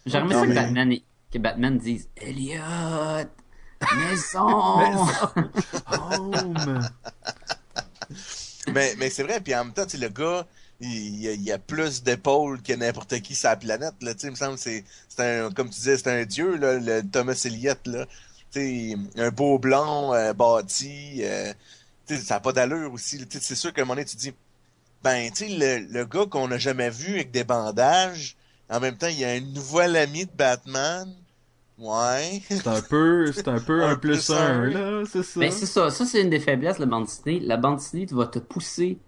Speaker 3: J'aimerais ça que, Batman, que Batman dise Elliot, *laughs* maison.
Speaker 2: Home.
Speaker 1: mais mais c'est vrai, puis en même temps, tu sais, le gars, il, il a, il a plus d'épaules que n'importe qui sur la planète. Là, tu sais, il me semble que c'est c'est un, comme tu disais, c'est un dieu, là, le Thomas Elliott. Là. Tu sais, un beau blond, euh, bâti. euh, tu sais, ça n'a pas d'allure aussi. là. Tu sais, C'est sûr qu'à un moment donné, tu dis, ben, tu sais, le, le gars qu'on n'a jamais vu avec des bandages, en même temps, il y a un nouvel ami de Batman. Ouais.
Speaker 2: C'est un peu, c'est un peu *laughs* un
Speaker 1: Un
Speaker 2: plus un,
Speaker 1: un.
Speaker 2: là, c'est ça.
Speaker 3: Mais Ben, c'est ça. Ça, c'est une des faiblesses de la bande dessinée. La bande dessinée va te pousser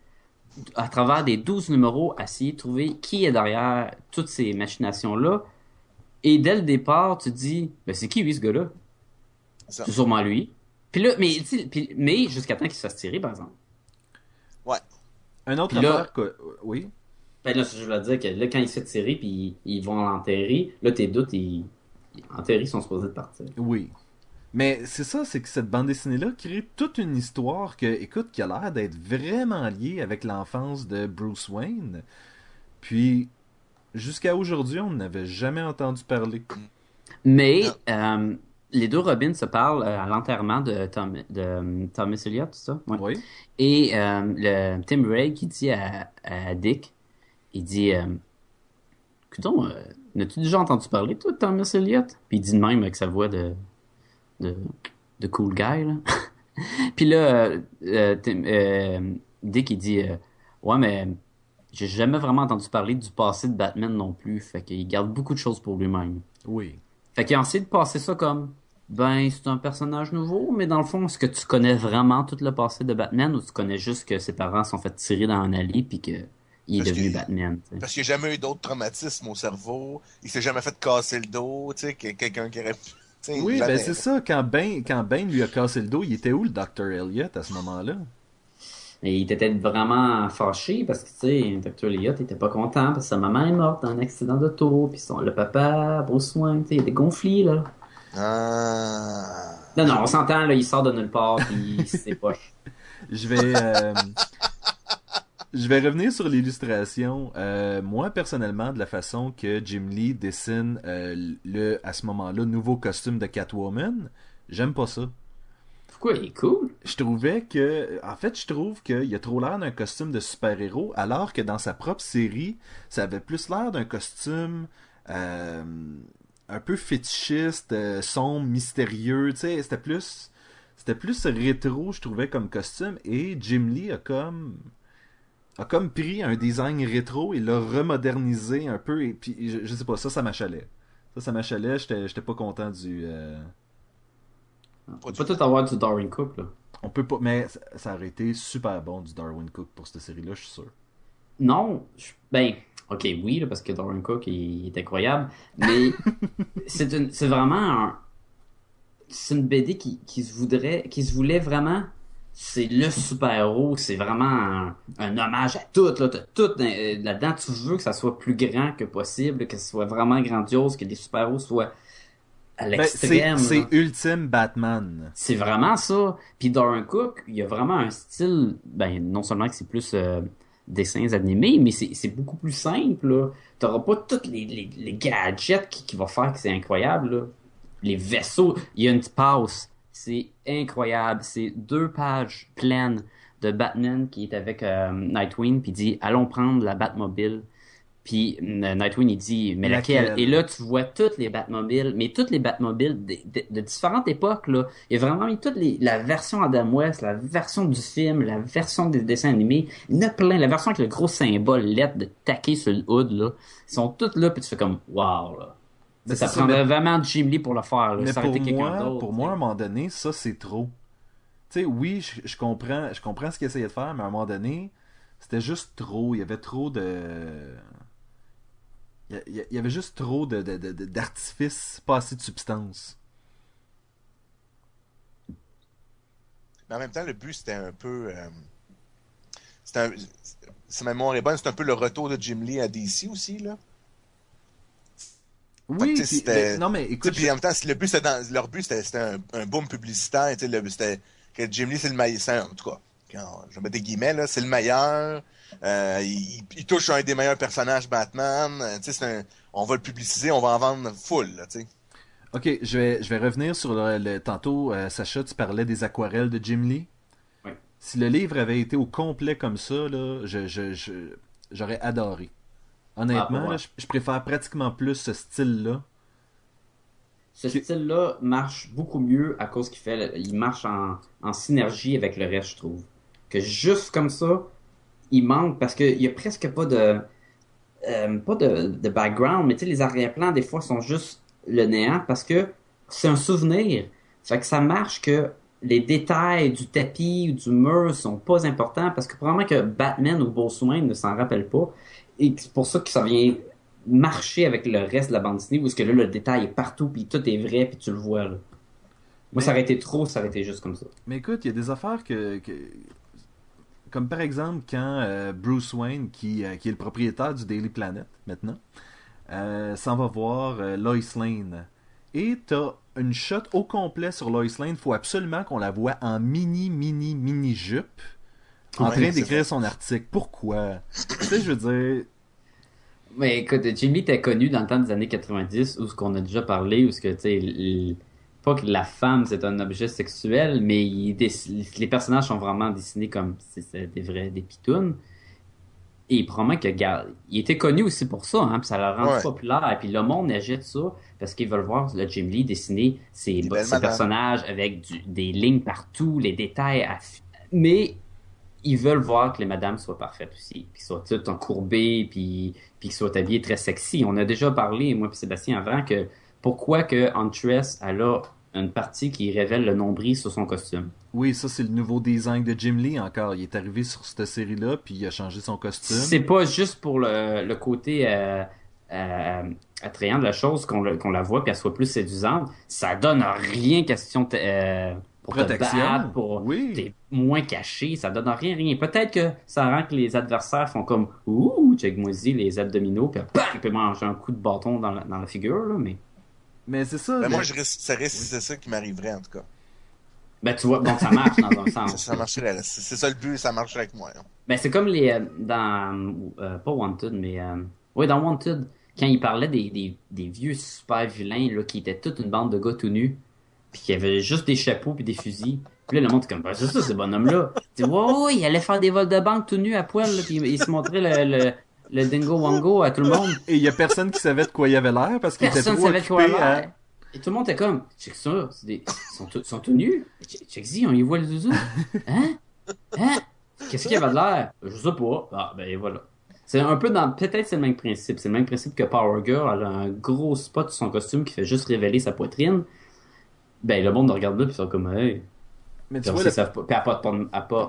Speaker 3: à travers des 12 numéros à essayer de trouver qui est derrière toutes ces machinations-là. Et dès le départ, tu te dis, ben, c'est qui lui, ce gars-là? C'est sûrement lui. Puis là, mais, puis- mais jusqu'à temps qu'il se fasse tirer, par exemple.
Speaker 2: Un autre
Speaker 3: Puis là-
Speaker 2: que, oui.
Speaker 3: Ben là, je veux dire que là, quand il se fait tirer, puis ils vont l'enterrer, là, tes doutes, ils... en théorie, ils sont supposés de partir.
Speaker 2: Oui. Mais c'est ça, c'est que cette bande dessinée-là crée toute une histoire que, écoute, qui a l'air d'être vraiment liée avec l'enfance de Bruce Wayne. Puis, jusqu'à aujourd'hui, on n'avait jamais entendu parler.
Speaker 3: Mais euh, les deux Robins se parlent euh, à l'enterrement de, Tom, de euh, Thomas Elliott, c'est ça? Ouais.
Speaker 2: Oui.
Speaker 3: Et euh, le Tim Ray qui dit à, à Dick, il dit, euh, euh, n'as-tu déjà entendu parler, toi, de Thomas Elliott? Puis il dit de même avec sa voix de, de, de cool guy, là. *laughs* Puis là, euh, euh, euh, Dick, il dit, euh, ouais, mais j'ai jamais vraiment entendu parler du passé de Batman non plus. Fait qu'il garde beaucoup de choses pour lui-même.
Speaker 2: Oui.
Speaker 3: Fait qu'il a essayé de passer ça comme ben c'est un personnage nouveau, mais dans le fond, est-ce que tu connais vraiment tout le passé de Batman ou tu connais juste que ses parents sont fait tirer dans un allée puis que il est
Speaker 1: Parce
Speaker 3: devenu
Speaker 1: qu'il-
Speaker 3: Batman.
Speaker 1: Parce qu'il n'y a jamais eu d'autres traumatismes au cerveau. Il s'est jamais fait casser le dos, tu sais, que quelqu'un qui aurait pu.
Speaker 2: Oui,
Speaker 1: jamais.
Speaker 2: ben c'est ça. Quand Bane, quand Bane lui a cassé le dos, il était où le Dr. Elliot à ce moment-là?
Speaker 3: Et il était vraiment fâché parce que tu sais, Dr. Elliott était pas content parce que sa maman est morte dans un accident d'auto puis son le papa Bruce Wayne, tu sais, il était gonflé là.
Speaker 1: Ah.
Speaker 3: Non non, on s'entend là, il sort de nulle part puis c'est *laughs* poche.
Speaker 2: Je vais, euh, je vais revenir sur l'illustration. Euh, moi, personnellement, de la façon que Jim Lee dessine euh, le, à ce moment-là, nouveau costume de Catwoman, j'aime pas ça.
Speaker 3: Pourquoi? Il est cool?
Speaker 2: Je trouvais que, en fait, je trouve qu'il a trop l'air d'un costume de super-héros, alors que dans sa propre série, ça avait plus l'air d'un costume euh, un peu fétichiste, sombre, mystérieux. Tu sais, c'était plus, c'était plus rétro, je trouvais comme costume. Et Jim Lee a comme, a comme pris un design rétro et l'a remodernisé un peu. Et puis, je, je sais pas, ça, ça m'achalait. Ça, ça m'achalait. J'étais, j'étais pas content du. euh,
Speaker 3: On peut tout avoir du Darwin Cook là.
Speaker 2: On peut pas, mais ça, ça aurait été super bon du Darwin Cook pour cette série-là, je suis sûr.
Speaker 3: Non, je- ben, ok, oui, là, parce que Darwin Cook, il, il est incroyable, mais *laughs* c'est une, c'est vraiment un, c'est une BD qui, qui se voudrait, qui se voulait vraiment, c'est le super-héros, c'est vraiment un, un hommage à tout, là, tout euh, là-dedans, tu veux que ça soit plus grand que possible, que ce soit vraiment grandiose, que les super-héros soient à
Speaker 2: Ben, c'est
Speaker 3: l'extrême.
Speaker 2: c'est. Ultime Batman.
Speaker 3: C'est vraiment ça. Puis Darren Cook, il y a vraiment un style, ben non seulement que c'est plus euh, dessins animés, mais c'est beaucoup plus simple. T'auras pas tous les, les, les gadgets qui, qui vont faire que c'est incroyable. là. Les vaisseaux, il y a une passe. C'est incroyable. C'est deux pages pleines de Batman qui est avec euh, Nightwing, puis dit allons prendre la Batmobile. Puis euh, Nightwing il dit mais laquelle?
Speaker 2: Laquelle?
Speaker 3: Et là tu vois toutes les Batmobiles, mais toutes les Batmobiles de, de- de différentes époques là. Il y a vraiment mis toutes les la version Adam West, la version du film, la version des dessins animés. Il y en a plein. La version avec le gros symbole lettre de taquer sur le hood là, ils sont toutes là puis tu fais comme wow là.
Speaker 2: Mais
Speaker 3: ça prendrait
Speaker 2: mais-
Speaker 3: vraiment Jim Lee pour le faire. Là.
Speaker 2: Mais
Speaker 3: ça
Speaker 2: pour moi, pour moi, à un moment donné, ça c'est trop. Tu sais, oui, je, je comprends, je comprends ce qu'il essayait de faire, mais à un moment donné, c'était juste trop. Il y avait trop de. Il y avait juste trop de, de, de- de- d'artifices, pas assez de substance.
Speaker 1: Mais en même temps, le but, c'était un peu. euh, c'était un- si ma mémoire est bonne, c'est un peu le retour de Jim Lee à DC aussi, là. Que,
Speaker 2: Oui, mais- non mais écoute,
Speaker 1: puis en même temps, le but, dans, leur but, c'était, un, un boom publicitaire. C'était que Jim Lee, c'est le meilleur. En tout cas, quand, je vais mettre des guillemets, là, c'est le meilleur. Euh, il, il touche un des meilleurs personnages Batman. euh, un- on va le publiciser, on va en vendre full. Là.
Speaker 2: Ok, je vais, je vais revenir sur le, le- tantôt, euh, Sacha, tu parlais des aquarelles de Jim Lee.
Speaker 3: Oui.
Speaker 2: Si le livre avait été au complet comme ça, là, je, je- je- j'aurais adoré. Honnêtement,
Speaker 3: Ah, ouais.
Speaker 2: là, je, je préfère pratiquement plus ce style-là.
Speaker 3: Ce style-là marche beaucoup mieux à cause qu'il fait, il marche en, en synergie avec le reste, je trouve. Que juste comme ça, il manque parce qu'il y a presque pas de, euh, pas de, de background, mais tu sais, les arrière-plans, des fois, sont juste le néant parce que c'est un souvenir. Fait que ça marche que les détails du tapis ou du mur sont pas importants parce que probablement que Batman ou Bruce Wayne ne s'en rappelle pas. Et c'est pour ça que ça vient marcher avec le reste de la bande dessinée, où est-ce que là, le détail est partout, puis tout est vrai, puis tu le vois, là. Moi,
Speaker 2: Mais-
Speaker 3: ça aurait été trop, ça aurait été juste comme ça.
Speaker 2: Mais écoute, il y a des affaires que. que- Comme par exemple quand euh, Bruce Wayne, qui, euh, qui est le propriétaire du Daily Planet maintenant, euh, s'en va voir Lois Lane. Et t'as une shot au complet sur Lois Lane. faut absolument qu'on la voit en mini, mini, mini jupe. En train
Speaker 1: c'est
Speaker 2: d'écrire son article. Pourquoi? tu sais, je veux dire.
Speaker 3: Mais écoute, Jimmy était connu dans le temps des années 90, où ce qu'on a déjà parlé, où ce que, tu sais, il- pas que la femme c'est un objet sexuel, mais il, les personnages sont vraiment dessinés comme si c'était des vrais des pitounes. Et probablement que il était connu aussi pour ça, hein, puis ça l'a rendu populaire. Et puis le monde achète ça parce qu'ils veulent voir le Jim Lee dessiner ses, personnages avec du, des lignes partout, les détails. Mais ils veulent voir que les madames soient parfaites aussi, qu'ils soient toutes encourbées, puis, puis qu'ils soient habillées très sexy. On a déjà parlé, moi et Sébastien, avant, que pourquoi que Huntress, elle a une partie qui révèle le nombril sur son costume.
Speaker 2: Oui, ça c'est le nouveau design de Jim Lee encore. Il est arrivé sur cette série-là, puis il a changé son costume.
Speaker 3: C'est pas juste pour le, le côté euh, euh, attrayant de la chose qu'on la voit, puis elle soit plus séduisante. Ça donne rien question euh, pour Protection. te battre, pour oui. t'es moins caché, ça donne rien, rien. Peut-être que ça rend que les adversaires font comme ouh, check moi les abdominaux, puis bam, il peut manger un coup de bâton dans la, dans la figure, là, mais.
Speaker 2: Mais c'est ça. Ben
Speaker 1: moi, je risque, ça risque, c'est ça qui m'arriverait en tout cas.
Speaker 3: Ben, tu vois, donc ça marche dans un *laughs* sens.
Speaker 1: ça, marcherait, c'est ça le but, ça marcherait avec moi.
Speaker 3: Ben, c'est comme les, euh, dans, euh, pas Wanted, mais, euh, oui, dans Wanted, quand il parlait des, des, des, vieux super vilains, là, qui étaient toute une bande de gars tout nus, puis qui avaient juste des chapeaux puis des fusils. Puis là, le monde est comme, ben, c'est ça, ce bonhomme-là. Tu ouais, il allait faire des vols de banque tout nu à poil, là, puis il se montrait le, le, le dingo wango à tout le monde.
Speaker 2: Et il y a personne qui savait de quoi il avait l'air parce qu'il était trop savait de quoi à...
Speaker 3: Et tout le monde était comme, check ça, des... ils sont, tout, sont tout nus. Check y on y voit le zouzou. Hein? Hein? Qu'est-ce qu'il y avait de l'air? Je sais pas. Ah, ben voilà. C'est un peu dans, peut-être c'est le même principe. C'est le même principe que Power Girl. Elle a un gros spot sur son costume qui fait juste révéler sa poitrine. Ben, le monde regarde là, puis ils sont comme, hey, mais tu vois, le...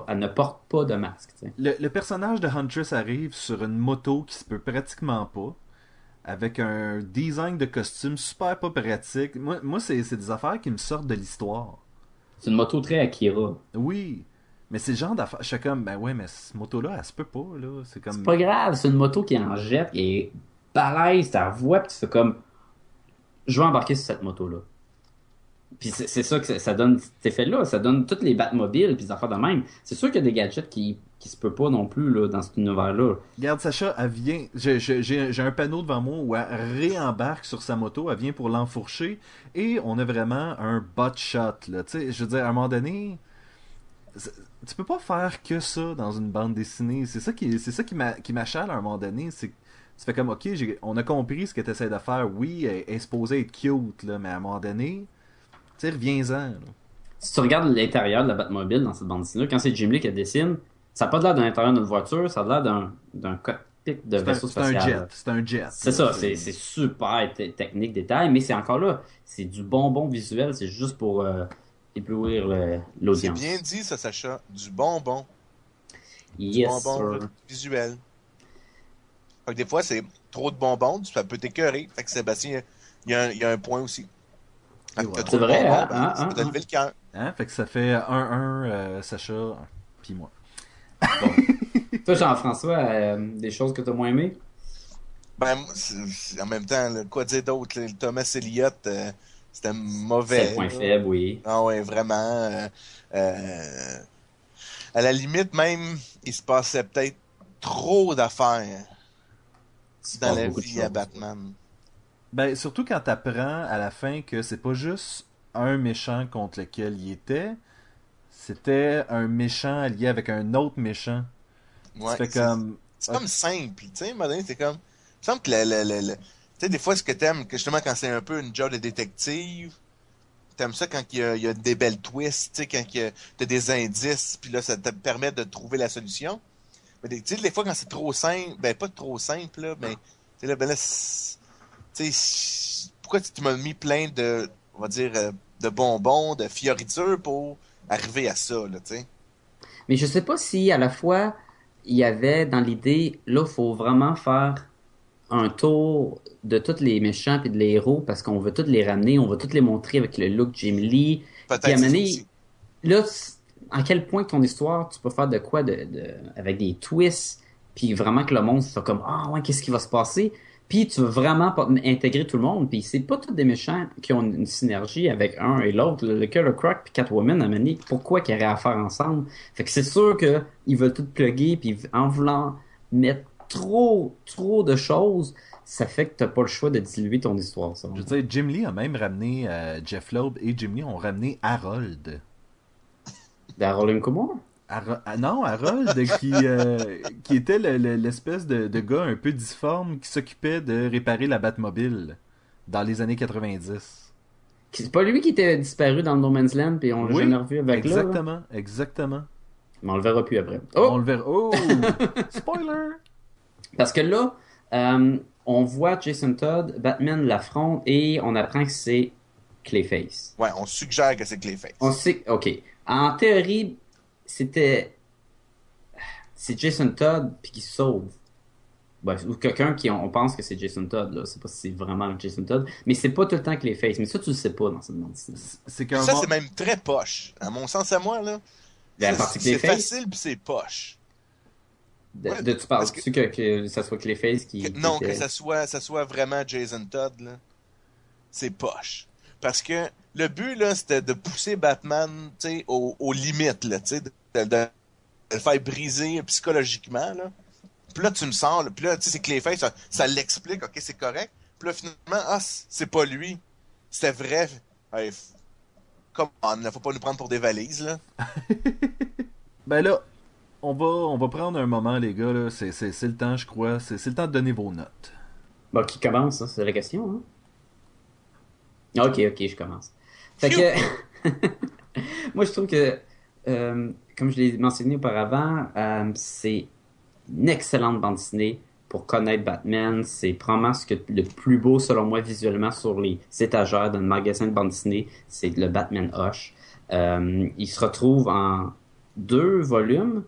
Speaker 3: elle, ne porte pas de masque.
Speaker 2: Le, personnage de Huntress arrive sur une moto qui se peut pratiquement pas, avec un design de costume super pas pratique. Moi, moi c'est des affaires qui me sortent de l'histoire.
Speaker 3: C'est une moto très Akira.
Speaker 2: Oui. Mais c'est le genre d'affaires. Je suis comme, ben ouais, mais cette moto-là, elle se peut pas, là. C'est comme.
Speaker 3: C'est pas grave, c'est une moto qui en jette, qui est balèze, ta voix, pis tu fais comme. Je vais embarquer sur cette moto-là. Puis c'est ça que ça donne cet effet-là. Ça donne toutes les Batmobiles puis des affaires de même. C'est sûr qu'il y a des gadgets qui qui se peut pas non plus là, dans cet univers-là.
Speaker 2: Regarde, Sacha, elle vient. J'ai un panneau devant moi où elle réembarque sur sa moto, elle vient pour l'enfourcher, et on a vraiment un butt shot. Là. je veux dire, à un moment donné, tu peux pas faire que ça dans une bande dessinée. C'est ça qui, ça qui m'achale à un moment donné. Tu fais comme, ok, on a compris ce que tu essaies de faire. Oui, elle est supposée être cute, là, mais à un moment donné, tu sais, reviens-en.
Speaker 3: Si tu regardes l'intérieur de la Batmobile dans cette bande dessinée, quand c'est Jim Lee qui dessine, ça n'a pas l'air d'un intérieur d'une voiture, ça a l'air d'un, d'un cockpit de vaisseau spatial.
Speaker 2: C'est un jet. C'est un jet.
Speaker 3: C'est ça, c'est, c'est super technique, détail, mais c'est encore là, c'est du bonbon visuel, c'est juste pour euh, éblouir l'audience.
Speaker 1: C'est bien dit, ça, Sacha. Du bonbon.
Speaker 3: Yes,
Speaker 1: du bonbon visuel. Fait que des fois, c'est trop de bonbons, ça peut t'écœurer. Fait que Sébastien, il y, a un, il y a un point aussi.
Speaker 3: C'est vrai, hein, ben, hein, ça peut
Speaker 2: hein, le cœur. Hein, fait que ça fait 1-1 euh, Sacha, puis moi.
Speaker 3: Bon. *laughs* Toi, Jean-François, euh, des choses que tu as moins aimées?
Speaker 1: Ben, en même temps, quoi dire d'autre? Thomas Elliott, euh, c'était mauvais.
Speaker 3: C'est le point faible, oui.
Speaker 1: Ah ouais, vraiment. Euh, à la limite, même, il se passait peut-être trop d'affaires dans la vie à Batman.
Speaker 2: Ben, surtout quand t'apprends à la fin que c'est pas juste un méchant contre lequel il était, c'était un méchant allié avec un autre méchant.
Speaker 1: Ouais, c'est comme... comme simple, tu sais, c'est comme... Il semble que le, Tu sais, des fois, ce que t'aimes, que justement, quand c'est un peu une job de détective, t'aimes ça quand il y, a, des belles twists, tu sais, quand t'as des indices, puis là, ça te permet de trouver la solution. Mais tu sais, des fois, quand c'est trop simple, ben, pas trop simple, là, mais, tu sais, là, ben là, tu pourquoi tu m'as mis plein de, on va dire, euh, de bonbons, de fioritures pour arriver à ça, là, tu sais?
Speaker 3: Mais je sais pas si à la fois il y avait dans l'idée, là, il faut vraiment faire un tour de tous les méchants et de les héros parce qu'on veut tous les ramener, on veut tous les montrer avec le look Jim Lee.
Speaker 1: Peut-être.
Speaker 3: Là, à quel point ton histoire, tu peux faire de quoi de, de avec des twists, puis vraiment que le monde soit comme ah ouais qu'est-ce qui va se passer puis tu veux vraiment pas intégrer tout le monde. Puis c'est pas tous des méchants qui ont une synergie avec un et l'autre. Le Killer Croc puis Catwoman, à Manique, pourquoi qu'ils auraient à faire ensemble? Fait que c'est sûr qu'ils veulent tout plugger, puis en voulant mettre trop, trop de choses, ça fait que t'as pas le choix de diluer ton histoire. Ça.
Speaker 2: Je veux dire, Jim Lee a même ramené euh, Jeff Loeb et Jim Lee ont ramené Harold.
Speaker 3: D'Harold Kumar?
Speaker 2: Ah, non, Harold, qui, euh, qui était le- le- l'espèce de, de gars un peu difforme qui s'occupait de réparer la Batmobile dans les années 90.
Speaker 3: C'est pas lui qui était disparu dans le No Man's Land, puis on l'a
Speaker 2: Oui,
Speaker 3: jamais revu avec là, là?
Speaker 2: Exactement, exactement.
Speaker 3: Mais on le verra plus après.
Speaker 2: On
Speaker 3: Oh!
Speaker 2: le verra. Oh! *laughs* Spoiler!
Speaker 3: Parce que là, euh, on voit Jason Todd, Batman l'affronte, et on apprend que c'est Clayface.
Speaker 1: Ouais, on suggère que c'est Clayface.
Speaker 3: On sait, ok. En théorie, c'était, c'est Jason Todd puis qui sauve. Ouais, ou quelqu'un qui, on pense que c'est Jason Todd, là. C'est pas si c'est vraiment Jason Todd. Mais c'est pas tout le temps Clayface. Mais ça, tu le sais pas dans cette bande.
Speaker 2: C'est
Speaker 1: Ça, c'est même très poche. À mon sens à moi, là.
Speaker 3: La
Speaker 1: C'est- facile puis c'est poche.
Speaker 3: de,
Speaker 1: Ouais,
Speaker 3: de- tu parles tu que, que ça soit Clayface qui.
Speaker 1: Que-
Speaker 3: qui
Speaker 1: non, que ça soit, ça soit vraiment Jason Todd, là. C'est poche. Parce que le but, là, c'était de pousser Batman, tu sais, aux, aux limites, là, tu sais, de, de- de le faire briser psychologiquement, là. Puis là, tu me sens, là, puis là, tu sais, c'est Clayface, ça, ça l'explique, ok, c'est correct. Puis là, finalement, ah, c'est pas lui. C'était vrai. Hey, f- come on, là, faut pas nous prendre pour des valises, là. *laughs*
Speaker 2: Ben là, on va, on va prendre un moment, les gars. là. C'est, c'est, c'est le temps, je crois. C'est, c'est le temps de donner vos notes.
Speaker 3: Bon, qui commence, ça? C'est la question, hein? Ok, ok, je commence. Fait que. *laughs* Moi, je trouve que, euh, comme je l'ai mentionné auparavant, euh, c'est une excellente bande dessinée pour connaître Batman. C'est probablement ce que le plus beau, selon moi, visuellement, sur les étagères d'un magasin de bande dessinée. C'est le Batman Hush. Euh, il se retrouve en deux volumes.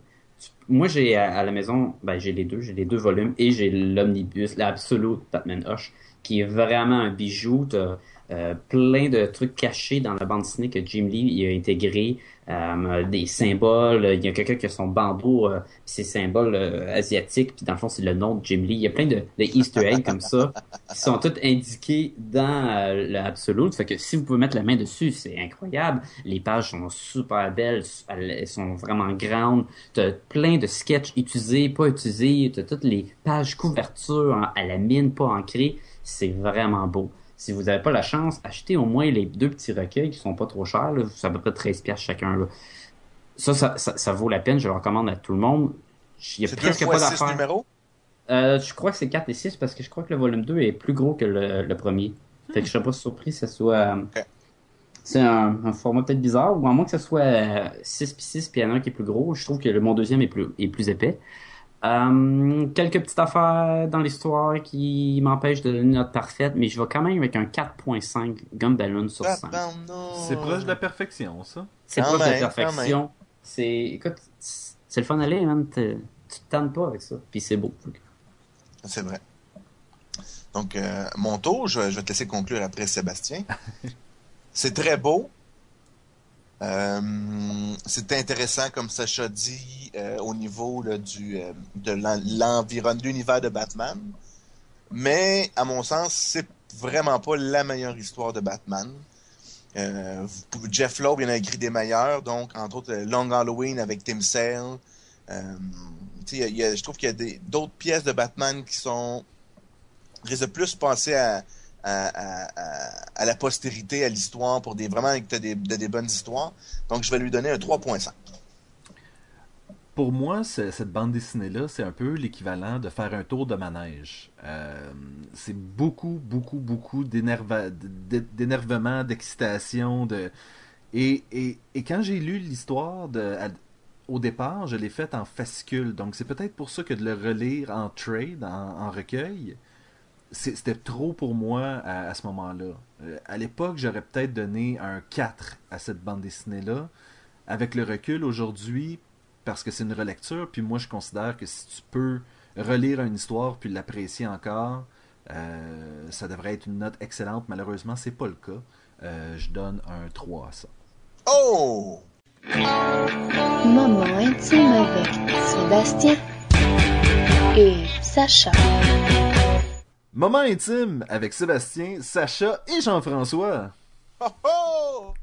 Speaker 3: Moi, j'ai à, à la maison, ben, j'ai les deux, j'ai les deux volumes et j'ai l'omnibus, l'absolute Batman Hush, qui est vraiment un bijou. T'as euh, plein de trucs cachés dans la bande dessinée que Jim Lee y a intégré, euh, des symboles. Il y a quelqu'un qui a son bandeau, euh, puis ses symboles euh, asiatiques, puis dans le fond, c'est le nom de Jim Lee. Il y a plein de, de Easter eggs comme ça qui sont tous indiqués dans euh, l'absolute. Fait que si vous pouvez mettre la main dessus, c'est incroyable. Les pages sont super belles, elles sont vraiment grandes. T'as plein de sketchs utilisés, pas utilisés. T'as toutes les pages couverture à la mine, pas ancrées. C'est vraiment beau. Si vous n'avez pas la chance, achetez au moins les deux petits recueils qui sont pas trop chers. là. C'est à peu près 13 piastres chacun. là. Ça, ça, ça, ça vaut la peine. Je le recommande à tout le monde. Il y a
Speaker 1: C'est deux
Speaker 3: presque
Speaker 1: fois
Speaker 3: pas d'affaires.
Speaker 1: numéros?
Speaker 3: Euh, je crois que c'est 4 et 6 parce que je crois que le volume 2 est plus gros que le, le premier. Fait que je serais pas surpris que ce soit. euh,
Speaker 1: Ok.
Speaker 3: C'est un, un format peut-être bizarre, ou à moins que ce soit euh, 6 puis 6 puis il y en a un qui est plus gros. Je trouve que le, mon deuxième est plus, est plus épais. Euh, quelques petites affaires dans l'histoire qui m'empêchent de donner une note parfaite, mais je vais quand même avec un 4.5 Gumballoon sur 5.
Speaker 1: Tabarnak.
Speaker 2: C'est proche de la perfection, ça.
Speaker 3: C'est proche de
Speaker 1: même,
Speaker 3: la perfection. C'est, écoute, c'est le fun d'aller, man. T'es- Tu te tannes pas avec ça. Puis c'est beau.
Speaker 1: C'est vrai. Donc, euh, mon tour, je, je vais te laisser conclure après Sébastien. *laughs* c'est très beau. Euh, c'est intéressant, comme Sacha dit, euh, au niveau du, euh, de l'en- l'environnement, l'univers de Batman. Mais, à mon sens, c'est vraiment pas la meilleure histoire de Batman. Jeff Loeb, il en a écrit des meilleurs, donc, entre autres, Long Halloween avec Tim Sale. Je trouve qu'il y a d'autres pièces de Batman qui sont risquent plus penser à, à, la postérité, à l'histoire, pour des vraiment que des, de- des bonnes histoires. Donc, je vais lui donner un 3.5.
Speaker 2: Pour moi, ce- cette bande dessinée-là, c'est un peu l'équivalent de faire un tour de manège. Euh, c'est beaucoup, beaucoup, beaucoup d'énervement, d'excitation. De... Et, quand j'ai lu l'histoire de, au départ, je l'ai faite en fascicule. Donc c'est peut-être pour ça que de le relire en trade, en, recueil, c'était trop pour moi à, ce moment-là. Euh, à l'époque, j'aurais peut-être donné un 4 à cette bande dessinée-là. Avec le recul aujourd'hui, parce que c'est une relecture, puis moi je considère que si tu peux relire une histoire puis l'apprécier encore, euh, ça devrait être une note excellente. Malheureusement, c'est pas le cas. Euh, je donne un 3 à ça.
Speaker 1: Oh!
Speaker 4: Moment intime avec Sébastien et Sacha.
Speaker 2: Moment intime avec Sébastien, Sacha et Jean-François.
Speaker 1: Oh, oh!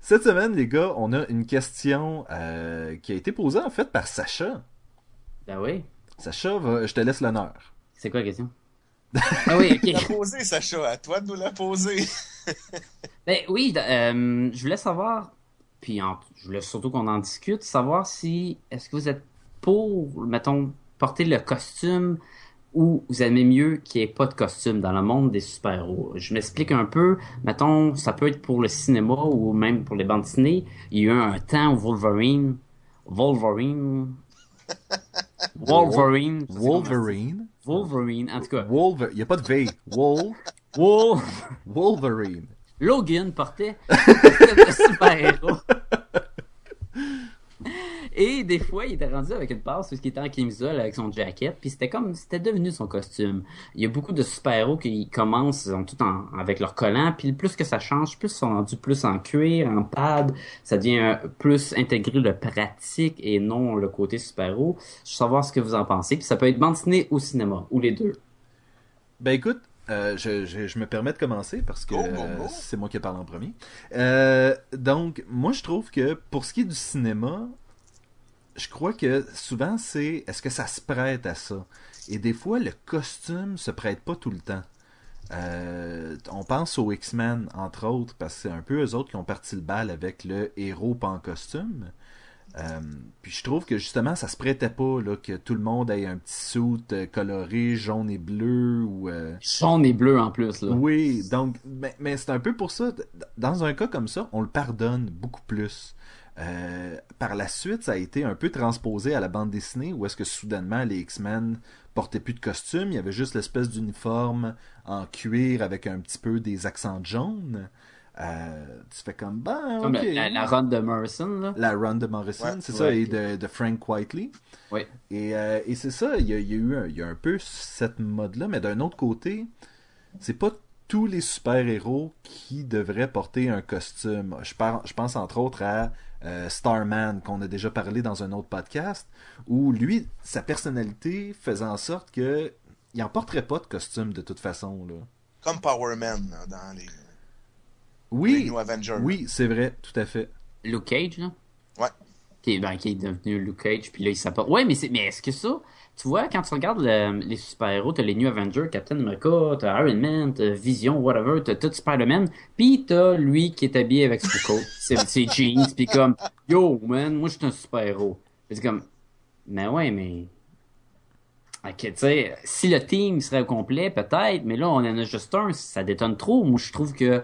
Speaker 2: Cette semaine, les gars, on a une question euh, qui a été posée en fait par Sacha.
Speaker 3: Ben oui.
Speaker 2: Sacha, va- je te laisse l'honneur.
Speaker 3: C'est quoi la question? *laughs* Ah oui,
Speaker 1: La
Speaker 3: ok.
Speaker 1: poser, Sacha, à toi de nous la poser. *laughs*
Speaker 3: Ben oui, euh, je voulais savoir, puis en- je voulais surtout qu'on en discute, savoir si, est-ce que vous êtes pour, mettons, porter le costume ou vous aimez mieux qu'il n'y ait pas de costume dans le monde des super-héros. Je m'explique un peu, mettons, ça peut être pour le cinéma ou même pour les bandes dessinées. Il y a eu un temps où Wolverine, Wolverine, *laughs* Wolverine,
Speaker 2: Wolverine.
Speaker 3: Wolverine, en tout cas,
Speaker 2: Wolver... Il y a pas de V. Wol...
Speaker 3: Wolverine.
Speaker 2: Wolverine.
Speaker 3: Logan portait *laughs* un super-héros. Et des fois, il était rendu avec une passe parce qu'il était en camisole avec son jacket, puis c'était comme, c'était devenu son costume. Il y a beaucoup de super-héros qui commencent ils ont tout en, avec leur collant, puis plus que ça change, plus ils sont rendus plus en cuir, en pad, ça devient euh, plus intégré le pratique et non le côté super-héros. Je veux savoir ce que vous en pensez, puis ça peut être bande dessinée ou cinéma, ou les deux.
Speaker 2: Ben écoute, euh, je, je, je me permets de commencer parce que euh, c'est moi qui parle en premier. Euh, donc, moi je trouve que pour ce qui est du cinéma, je crois que souvent c'est est-ce que ça se prête à ça? Et des fois, le costume se prête pas tout le temps. Euh, on pense aux X-Men, entre autres, parce que c'est un peu eux autres qui ont parti le bal avec le héros pas en costume. Euh, puis je trouve que justement, ça se prêtait pas là, que tout le monde ait un petit suit euh, coloré, jaune et bleu ou. euh,
Speaker 3: Jaune et bleu en plus, là.
Speaker 2: Oui, donc, mais, mais c'est un peu pour ça. Dans un cas comme ça, on le pardonne beaucoup plus. Euh, par la suite, ça a été un peu transposé à la bande dessinée où est-ce que soudainement les X-Men portaient plus de costume, il y avait juste l'espèce d'uniforme en cuir avec un petit peu des accents jaunes. Euh, tu fais comme ben,
Speaker 3: la, run de Morrison, là.
Speaker 2: La run de Morrison,
Speaker 1: Ouais,
Speaker 2: c'est
Speaker 3: ouais,
Speaker 2: ça, et de, de Frank Whiteley.
Speaker 3: Oui.
Speaker 2: Et, euh, et c'est ça, il y a, il y a eu un, il y a un peu cette mode-là, mais d'un autre côté, c'est pas tous les super-héros qui devraient porter un costume. Je, par- je pense entre autres à euh, Starman, qu'on a déjà parlé dans un autre podcast, où lui, sa personnalité faisait en sorte que il en porterait pas de costume de toute façon. Là.
Speaker 1: Comme Power Man là, dans les, les
Speaker 2: Oui,
Speaker 1: New Avengers.
Speaker 2: oui, c'est vrai, tout à fait.
Speaker 3: Luke Cage, là?
Speaker 1: Ouais.
Speaker 3: Qui est, ben, qui est devenu Luke Cage, puis là, il s'apporte. Ouais, mais, c'est, mais est-ce que ça, tu vois, quand tu regardes le- les super-héros, t'as les New Avengers, Captain America, t'as Iron Man, t'as Vision, whatever, t'as tout Spider-Man, puis t'as lui qui est habillé avec son coat, *laughs* ses, ses jeans, puis comme, yo, man, moi, je suis un super-héros. Puis c'est comme, mais ouais, mais. Ok, tu sais, si le team serait au complet, peut-être, mais là, on en a juste un, ça détonne trop. Moi, je trouve que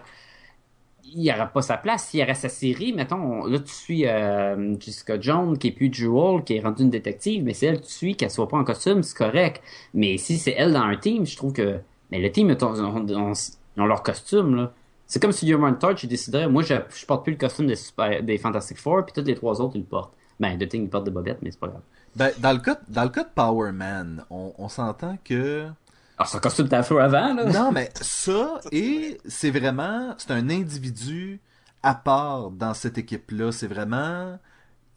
Speaker 3: il n'y aura pas sa place. S'il aurait sa série, mettons, là, tu suis euh, Jessica Jones, qui est plus Jewel, qui est rendue une détective, mais c'est elle que tu suis, qu'elle soit pas en costume, c'est correct. Mais si c'est elle dans un team, je trouve que... Mais le team, ils ont leur costume, là. C'est comme si Human Torch, déciderait, moi, je, je porte plus le costume des, Fantastic Four, puis tous les trois autres, ils le portent. Ben, The Thing, ils portent des bobettes, mais c'est pas grave.
Speaker 2: Ben, dans, le cas, dans le cas de Power Man, on, on s'entend que
Speaker 3: Alors, son costume d'afro avant, là.
Speaker 2: Non, mais ça, et c'est vraiment, c'est un individu à part dans cette équipe-là. C'est vraiment,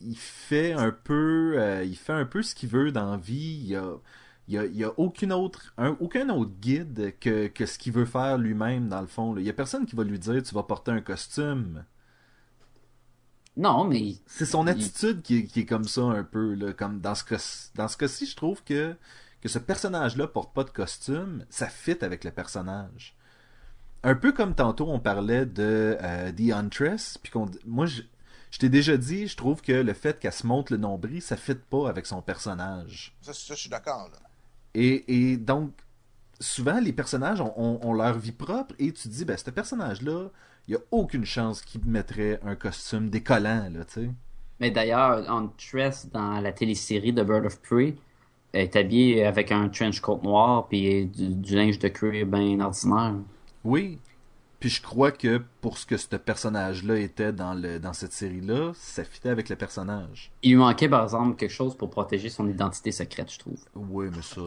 Speaker 2: il fait un peu, euh, il fait un peu ce qu'il veut dans la vie. Il y a, il y a, il a aucune autre, un- aucun autre guide que, que ce qu'il veut faire lui-même dans le fond. là. Il y a personne qui va lui dire tu vas porter un costume.
Speaker 3: Non, mais
Speaker 2: C'est son
Speaker 3: Il-
Speaker 2: attitude qui est, qui est comme ça un peu là, comme dans ce cas dans ce cas-ci, je trouve que que ce personnage-là porte pas de costume, ça fit avec le personnage. Un peu comme tantôt on parlait de euh, The Huntress, puis qu'on moi je, je t'ai déjà dit, je trouve que le fait qu'elle se monte le nombril, ça fit pas avec son personnage.
Speaker 1: Ça, ça, je suis d'accord. là.
Speaker 2: Et, et donc, souvent, les personnages ont, ont- ont leur vie propre et tu te dis, ben, ce personnage-là, il n'y a aucune chance qu'il mettrait un costume décollant, là, tu sais.
Speaker 3: Mais d'ailleurs, Huntress, dans la télésérie de Bird of Prey, elle est habillée avec un trench coat noir puis du, du linge de cuir bien ordinaire.
Speaker 2: Oui. Puis je crois que pour ce que ce personnage-là était dans, le, dans cette série-là, ça fitait avec le personnage.
Speaker 3: Il lui manquait, par exemple, quelque chose pour protéger son identité secrète, je trouve.
Speaker 2: Oui, mais ça...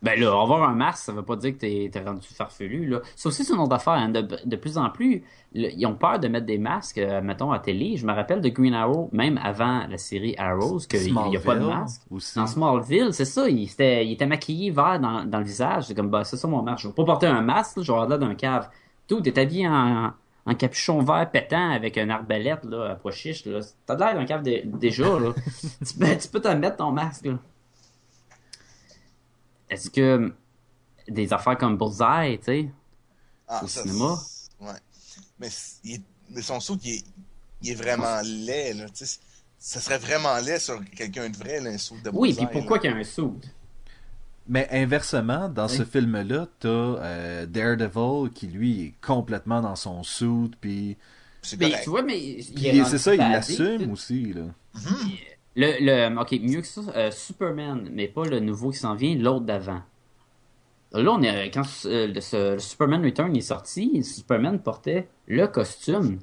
Speaker 3: Ben là, avoir un masque, ça veut pas dire que t'es t'es rendu farfelu, là. Ça aussi, c'est une autre affaire. hein. De, de plus en plus, le- ils ont peur de mettre des masques, euh, mettons, à télé. Je me rappelle de Green Arrow, même avant la série Arrows, qu'il n'y a pas de masque.
Speaker 2: Aussi.
Speaker 3: Dans Smallville, c'est ça, il était, il était maquillé vert dans, dans le visage. C'est comme, bah, c'est ça mon masque. Je vais pas porter un masque, là, je vais avoir l'air d'un cave. Tout, t'es habillé en, en capuchon vert pétant avec une arbalète, là, à pois chiche. T'as l'air d'un cave dé- déjà, là. *laughs* tu, peux, tu peux te mettre ton masque, là. Est-ce que, des affaires comme Bullseye, tu sais.
Speaker 1: Ah,
Speaker 3: Au
Speaker 1: ça,
Speaker 3: cinéma?
Speaker 1: Ouais. Mais, c'est- il est- mais son saut, il est, il est vraiment laid, là. Tu sais, ça serait vraiment laid sur quelqu'un de vrai, là, un saut de
Speaker 3: Oui,
Speaker 1: bullseye,
Speaker 3: puis pourquoi qu'il y a un soude?
Speaker 2: Mais inversement, dans
Speaker 3: Oui.
Speaker 2: ce film-là, t'as euh, Daredevil qui lui est complètement dans son suit, puis
Speaker 1: C'est
Speaker 3: Mais tu vois, mais
Speaker 2: c'est ça, il l'assume aussi là.
Speaker 3: Le, le, ok, mieux que ça, euh, Superman, mais pas le nouveau qui s'en vient, l'autre d'avant. Là, on est, quand euh, le, ce- Superman Return est sorti, Superman portait le costume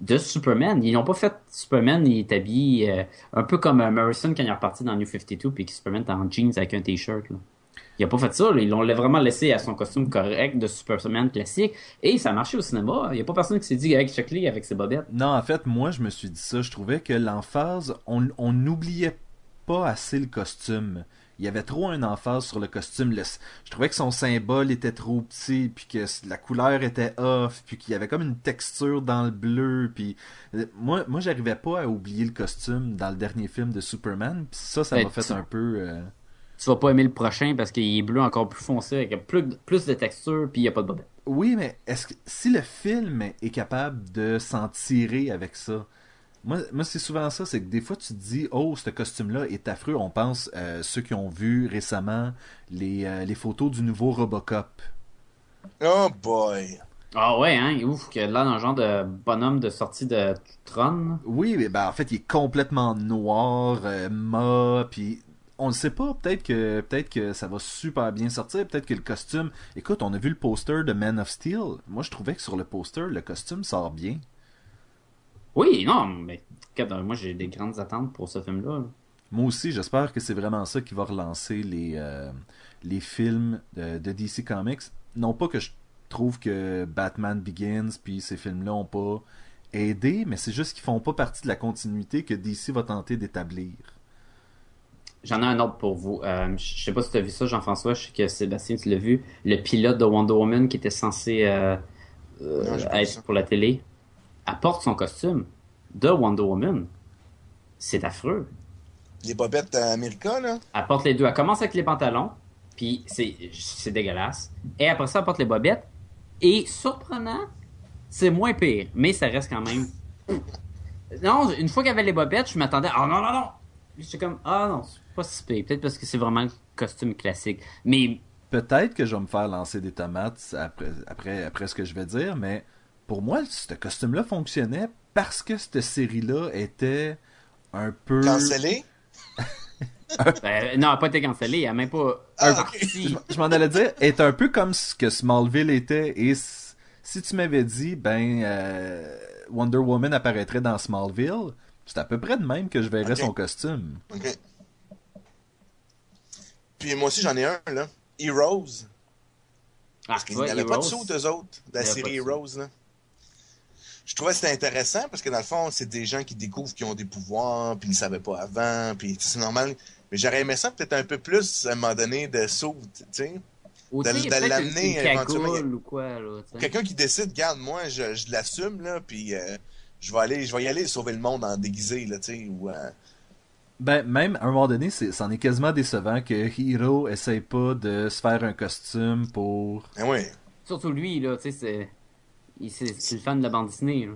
Speaker 3: de Superman. Ils n'ont pas fait Superman, il est habillé euh, un peu comme Morrison quand il est reparti dans New 52, puis que Superman est en jeans avec un t-shirt. Il a pas fait ça, là. ils l'ont vraiment laissé à son costume correct de Superman classique, et ça a marché au cinéma. Il n'y a pas personne qui s'est dit, avec check avec ses bobettes.
Speaker 2: Non, en fait, moi je me suis dit ça, je trouvais que l'emphase, on n'oubliait pas assez le costume. Il y avait trop un emphase sur le costume. Je trouvais que son symbole était trop petit, puis que la couleur était off, puis qu'il y avait comme une texture dans le bleu. Puis euh, moi, moi, j'arrivais pas à oublier le costume dans le dernier film de Superman. Puis ça, ça
Speaker 3: Ben,
Speaker 2: m'a fait
Speaker 3: tu-
Speaker 2: un peu. euh,
Speaker 3: tu vas pas aimer le prochain parce qu'il est bleu encore plus foncé avec plus, plus de texture puis il y a pas de bobette.
Speaker 2: Oui, mais est-ce que si le film est capable de s'en tirer avec ça, moi, moi c'est souvent ça, c'est que des fois tu te dis, oh, ce costume-là est affreux. On pense euh, ceux qui ont vu récemment les, euh, les photos du nouveau Robocop.
Speaker 1: Oh boy.
Speaker 3: Ah ouais, hein, ouf, que là dans le genre de bonhomme de sortie de Tron.
Speaker 2: Oui, mais ben en fait, il est complètement noir, euh, mat, puis on ne sait pas. Peut-être que peut-être que ça va super bien sortir. Peut-être que le costume. Écoute, on a vu le poster de Man of Steel. Moi, je trouvais que sur le poster, le costume sort bien.
Speaker 3: Oui, non, mais moi j'ai des grandes attentes pour ce film-là.
Speaker 2: Moi aussi, j'espère que c'est vraiment ça qui va relancer les, euh, les films de, de DC Comics. Non pas que je trouve que Batman Begins puis ces films-là ont pas aidé, mais c'est juste qu'ils font pas partie de la continuité que DC va tenter d'établir.
Speaker 3: J'en ai un autre pour vous. Euh, je sais pas si tu as vu ça, Jean-François, je sais que Sébastien, tu l'as vu. Le pilote de Wonder Woman qui était censé euh, euh,
Speaker 1: Non,
Speaker 3: être
Speaker 1: ça.
Speaker 3: pour la télé apporte son costume de Wonder Woman. C'est affreux.
Speaker 1: Les bobettes America, là.
Speaker 3: Elle porte les deux. Elle commence avec les pantalons, puis c'est, c'est dégueulasse. Et après ça, elle porte les bobettes. Et surprenant, c'est moins pire, mais ça reste quand même. Non, une fois qu'elle avait les bobettes, je m'attendais. Ah non, non, non! J'étais comme, ah non, c'est pas si pire. Peut-être parce que c'est vraiment le costume classique. Mais
Speaker 2: Peut-être que je vais me faire lancer des tomates après, après, après ce que je vais dire, mais pour moi, ce costume-là fonctionnait parce que cette série-là était un peu...
Speaker 1: Cancellé. *laughs*
Speaker 3: euh, non, elle n'a pas été cancellée. Elle n'a même pas.
Speaker 1: Ah,
Speaker 3: un
Speaker 2: je m'en allais dire, est un peu comme ce que Smallville était. Et si tu m'avais dit, ben, euh, Wonder Woman apparaîtrait dans Smallville, c'est à peu près de même que je verrais son costume.
Speaker 1: OK. Puis moi aussi, j'en ai un, là. Heroes.
Speaker 3: Ah,
Speaker 1: Parce qu'il n'y avait pas de saut, eux autres, de la série. Heroes, là. Je trouvais que c'était intéressant parce que dans le fond, c'est des gens qui découvrent qu'ils ont des pouvoirs, puis ils ne savaient pas avant, puis c'est normal. Mais j'aurais aimé ça peut-être un peu plus à un moment donné de saut, tu sais.
Speaker 3: Ou
Speaker 1: de- de l'amener éventuellement. Quelqu'un qui décide, regarde, moi, je, je l'assume, là, puis euh, je vais aller, je vais y aller sauver le monde en déguisé, là, tu sais, ou... euh,
Speaker 2: Ben, même à un moment donné, c'est- c'en est quasiment décevant que Hero essaye pas de se faire un costume pour.
Speaker 1: Ben oui.
Speaker 3: Surtout lui, là, tu sais, c'est. il- C'est c'est le fan de la bande dessinée, là.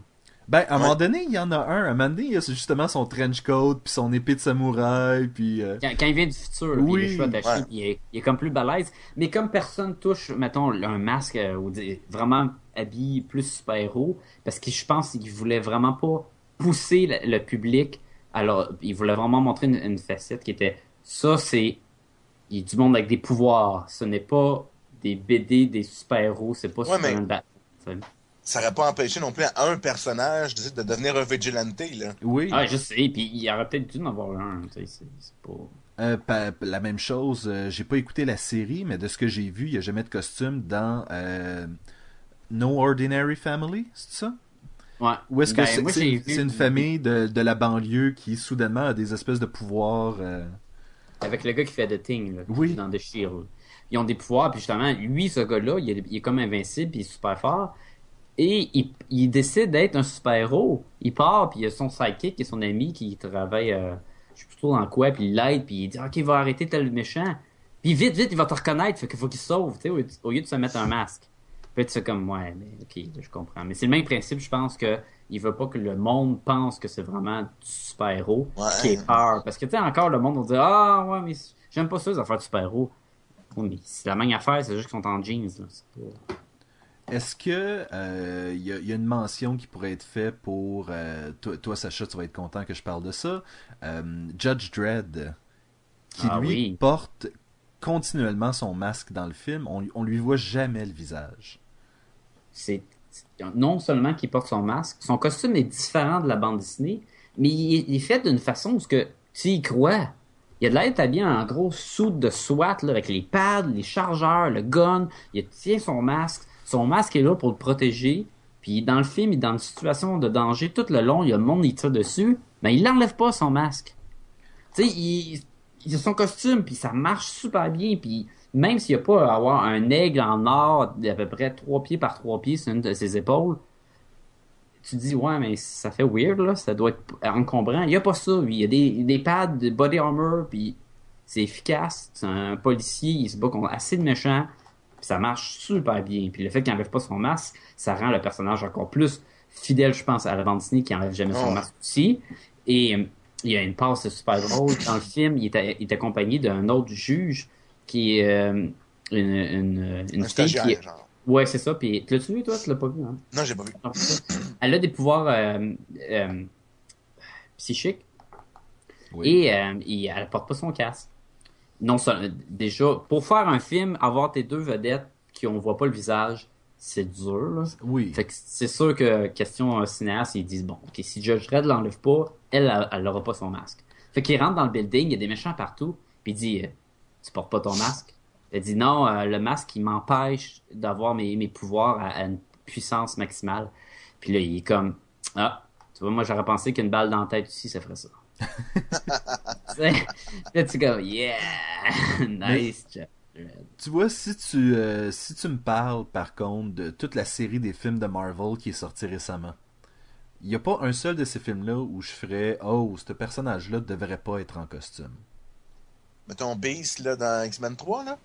Speaker 2: Ben, à un
Speaker 1: Ouais.
Speaker 2: moment donné, il y en a un. À un moment donné, il y a justement son trench coat, puis son épée de samouraï, puis. euh,
Speaker 3: Quand, quand il vient du futur, puis il est attachés,
Speaker 1: Ouais.
Speaker 3: puis il est, il est comme plus balèze. Mais comme personne touche, mettons, un masque euh, ou des- vraiment habillé plus super-héros, parce que je pense qu'il voulait vraiment pas pousser le, le public. Alors, il voulait vraiment montrer une, une facette qui était ça, c'est il y a du monde avec des pouvoirs. Ce n'est pas des BD, des super-héros, c'est pas
Speaker 1: Ouais, mais-
Speaker 3: Batman.
Speaker 1: Ça n'aurait pas empêché non plus à un personnage de, de devenir un vigilante, là.
Speaker 2: Oui.
Speaker 3: Ah, je sais, puis il aurait peut-être dû en avoir un, tu sais, c'est pas...
Speaker 2: Euh, pa- la même chose, euh, j'ai pas écouté la série, mais de ce que j'ai vu, il y a jamais de costume dans euh, No Ordinary Family, c'est ça?
Speaker 3: Ouais.
Speaker 2: Ou est-ce que
Speaker 3: Ben,
Speaker 2: c'est
Speaker 3: moi,
Speaker 2: c'est une,
Speaker 3: vu-
Speaker 2: c'est une famille de, de la banlieue qui soudainement a des espèces de pouvoirs euh,
Speaker 3: Avec le gars qui fait The Thing, là,
Speaker 2: Oui.
Speaker 3: dans The Shield. Ils ont des pouvoirs, puis justement, lui, ce gars-là, il est, il est comme invincible, puis il est super fort. Et il, il décide d'être un super-héros. Il part, puis il y a son sidekick et son ami qui travaille, euh, je sais plus trop dans quoi, puis il l'aide, puis il dit « Ok, il va arrêter tel méchant. » Puis vite, vite, il va te reconnaître, fait qu'il faut qu'il se sauve, tu sais, au, au lieu de se mettre un masque. Puis tu fais comme, ouais, mais ok, je comprends. Mais c'est le même principe, je pense que il veut pas que le monde pense que c'est vraiment du super-héros
Speaker 1: Ouais.
Speaker 3: qui est peur. Parce que, tu sais, encore, le monde va dire, ah, ouais, mais j'aime pas ça, les affaires de super-héros. Oui, mais c'est la même affaire, c'est juste qu'ils sont en jeans. C'est
Speaker 2: Est-ce que euh, il y, a- il y a une mention qui pourrait être faite pour euh, toi, toi, Sacha, tu vas être content que je parle de ça. Euh, Judge Dredd, qui
Speaker 3: Ah
Speaker 2: lui
Speaker 3: oui.
Speaker 2: porte continuellement son masque dans le film. On, on lui voit jamais le visage.
Speaker 3: C'est non seulement qu'il porte son masque, son costume est différent de la bande dessinée, mais il est, il fait d'une façon où que tu y crois. Il a de l'air habillé en gros soude de SWAT avec les pads, les chargeurs, le gun. Il tient son masque. Son masque est là pour le protéger. Puis dans le film, il est dans une situation de danger tout le long. Il y a le monde qui tire dessus, mais il n'enlève pas son masque. Tu sais, il, il a son costume, puis ça marche super bien. Puis même s'il n'y a pas à avoir un aigle en or d'à peu près 3 pieds par 3 pieds sur une de ses épaules, tu te dis, ouais, mais ça fait weird, là. Ça doit être encombrant. Il n'y a pas ça. Il y a des, des pads de body armor, puis c'est efficace. C'est un policier, il se bat contre assez de méchants, puis ça marche super bien. Puis le fait qu'il n'enlève pas son masque, ça rend le personnage encore plus fidèle, je pense, à la dessinée qui enlève jamais son
Speaker 1: Ouais.
Speaker 3: masque aussi. Et euh, il y a une passe super drôle. Dans le film, il est, il est accompagné d'un autre juge qui est euh, une, une, une
Speaker 1: Un
Speaker 3: fille qui est...
Speaker 1: genre.
Speaker 3: Ouais, c'est ça. Puis, tu l'as-tu vu, toi? Tu l'as pas vu, hein?
Speaker 1: Non, j'ai pas vu.
Speaker 3: Ça. Elle a des pouvoirs euh, euh, psychiques
Speaker 2: Oui.
Speaker 3: et, euh, et elle porte pas son casque. Non seulement, déjà, pour faire un film, avoir tes deux vedettes qui on voit pas le visage, c'est dur, là.
Speaker 2: Oui.
Speaker 3: Fait que c'est sûr que, question cinéaste, ils disent, bon, ok, si Judge Dredd l'enlève pas, elle, elle, elle aura pas son masque. Fait qu'il rentre dans le building, il y a des méchants partout, puis il dit, tu portes pas ton masque? Elle dit, non, euh, le masque, il m'empêche d'avoir mes, mes pouvoirs à, à une puissance maximale. Puis là, il est comme, ah, tu vois, moi, j'aurais pensé qu'une balle dans la tête aussi, ça ferait ça. *laughs* Là, tu comme, yeah, *laughs* nice, Dredd.
Speaker 2: Tu vois, si tu, euh, si tu me parles par contre de toute la série des films de Marvel qui est sortie récemment, il n'y a pas un seul de ces films-là où je ferais Oh, ce personnage-là devrait pas être en costume.
Speaker 1: Mettons Beast, là, dans X-Men 3, là.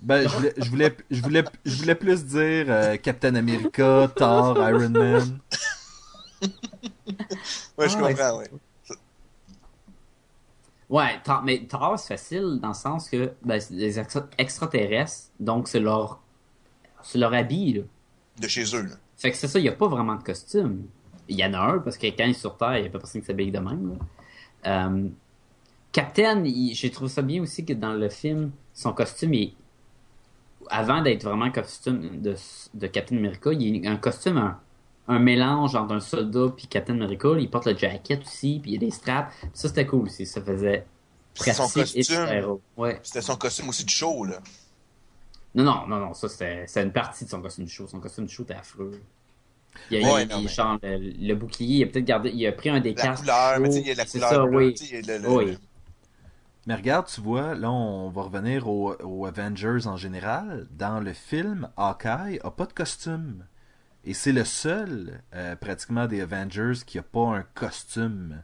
Speaker 2: Ben, je voulais, je voulais, je voulais, je voulais plus dire euh, Captain America, Thor, Iron Man.
Speaker 1: Ouais, je
Speaker 3: Ah,
Speaker 1: comprends, ouais.
Speaker 3: Ouais, Thor- mais Thor, c'est facile dans le sens que ben, c'est des extra- extraterrestres, donc c'est leur, c'est leur habit. Là.
Speaker 1: De chez eux, là.
Speaker 3: Fait que c'est ça, il n'y a pas vraiment de costume. Il y en a un, parce que quand il est sur Terre, il n'y a pas personne qui s'habille de même. là. Euh, Captain, j'ai trouvé ça bien aussi que dans le film, son costume est. Avant d'être vraiment costume de, de Captain America, il y a un costume, un, un mélange entre un soldat puis Captain America. Il porte le jacket aussi, puis il y a des straps. Ça, c'était cool aussi. Ça faisait
Speaker 1: C'est son costume.
Speaker 3: Ouais.
Speaker 1: C'était son costume aussi de show, là.
Speaker 3: Non, non, non, non, ça c'était c'était une partie de son costume de show. Son costume de show était affreux. Il a,
Speaker 1: Ouais,
Speaker 3: il-
Speaker 1: non,
Speaker 3: il-
Speaker 1: mais-
Speaker 3: genre, le, le bouclier, il a peut-être gardé, il a pris un des
Speaker 1: La
Speaker 3: casques.
Speaker 1: couleur, mais il y a la couleur
Speaker 3: ça, oui.
Speaker 1: le- le-
Speaker 3: Oui.
Speaker 2: Mais regarde, tu vois, là, on va revenir aux, Avengers en général. Dans le film, Hawkeye a pas de costume. Et c'est le seul, euh, pratiquement, des Avengers qui a pas un costume.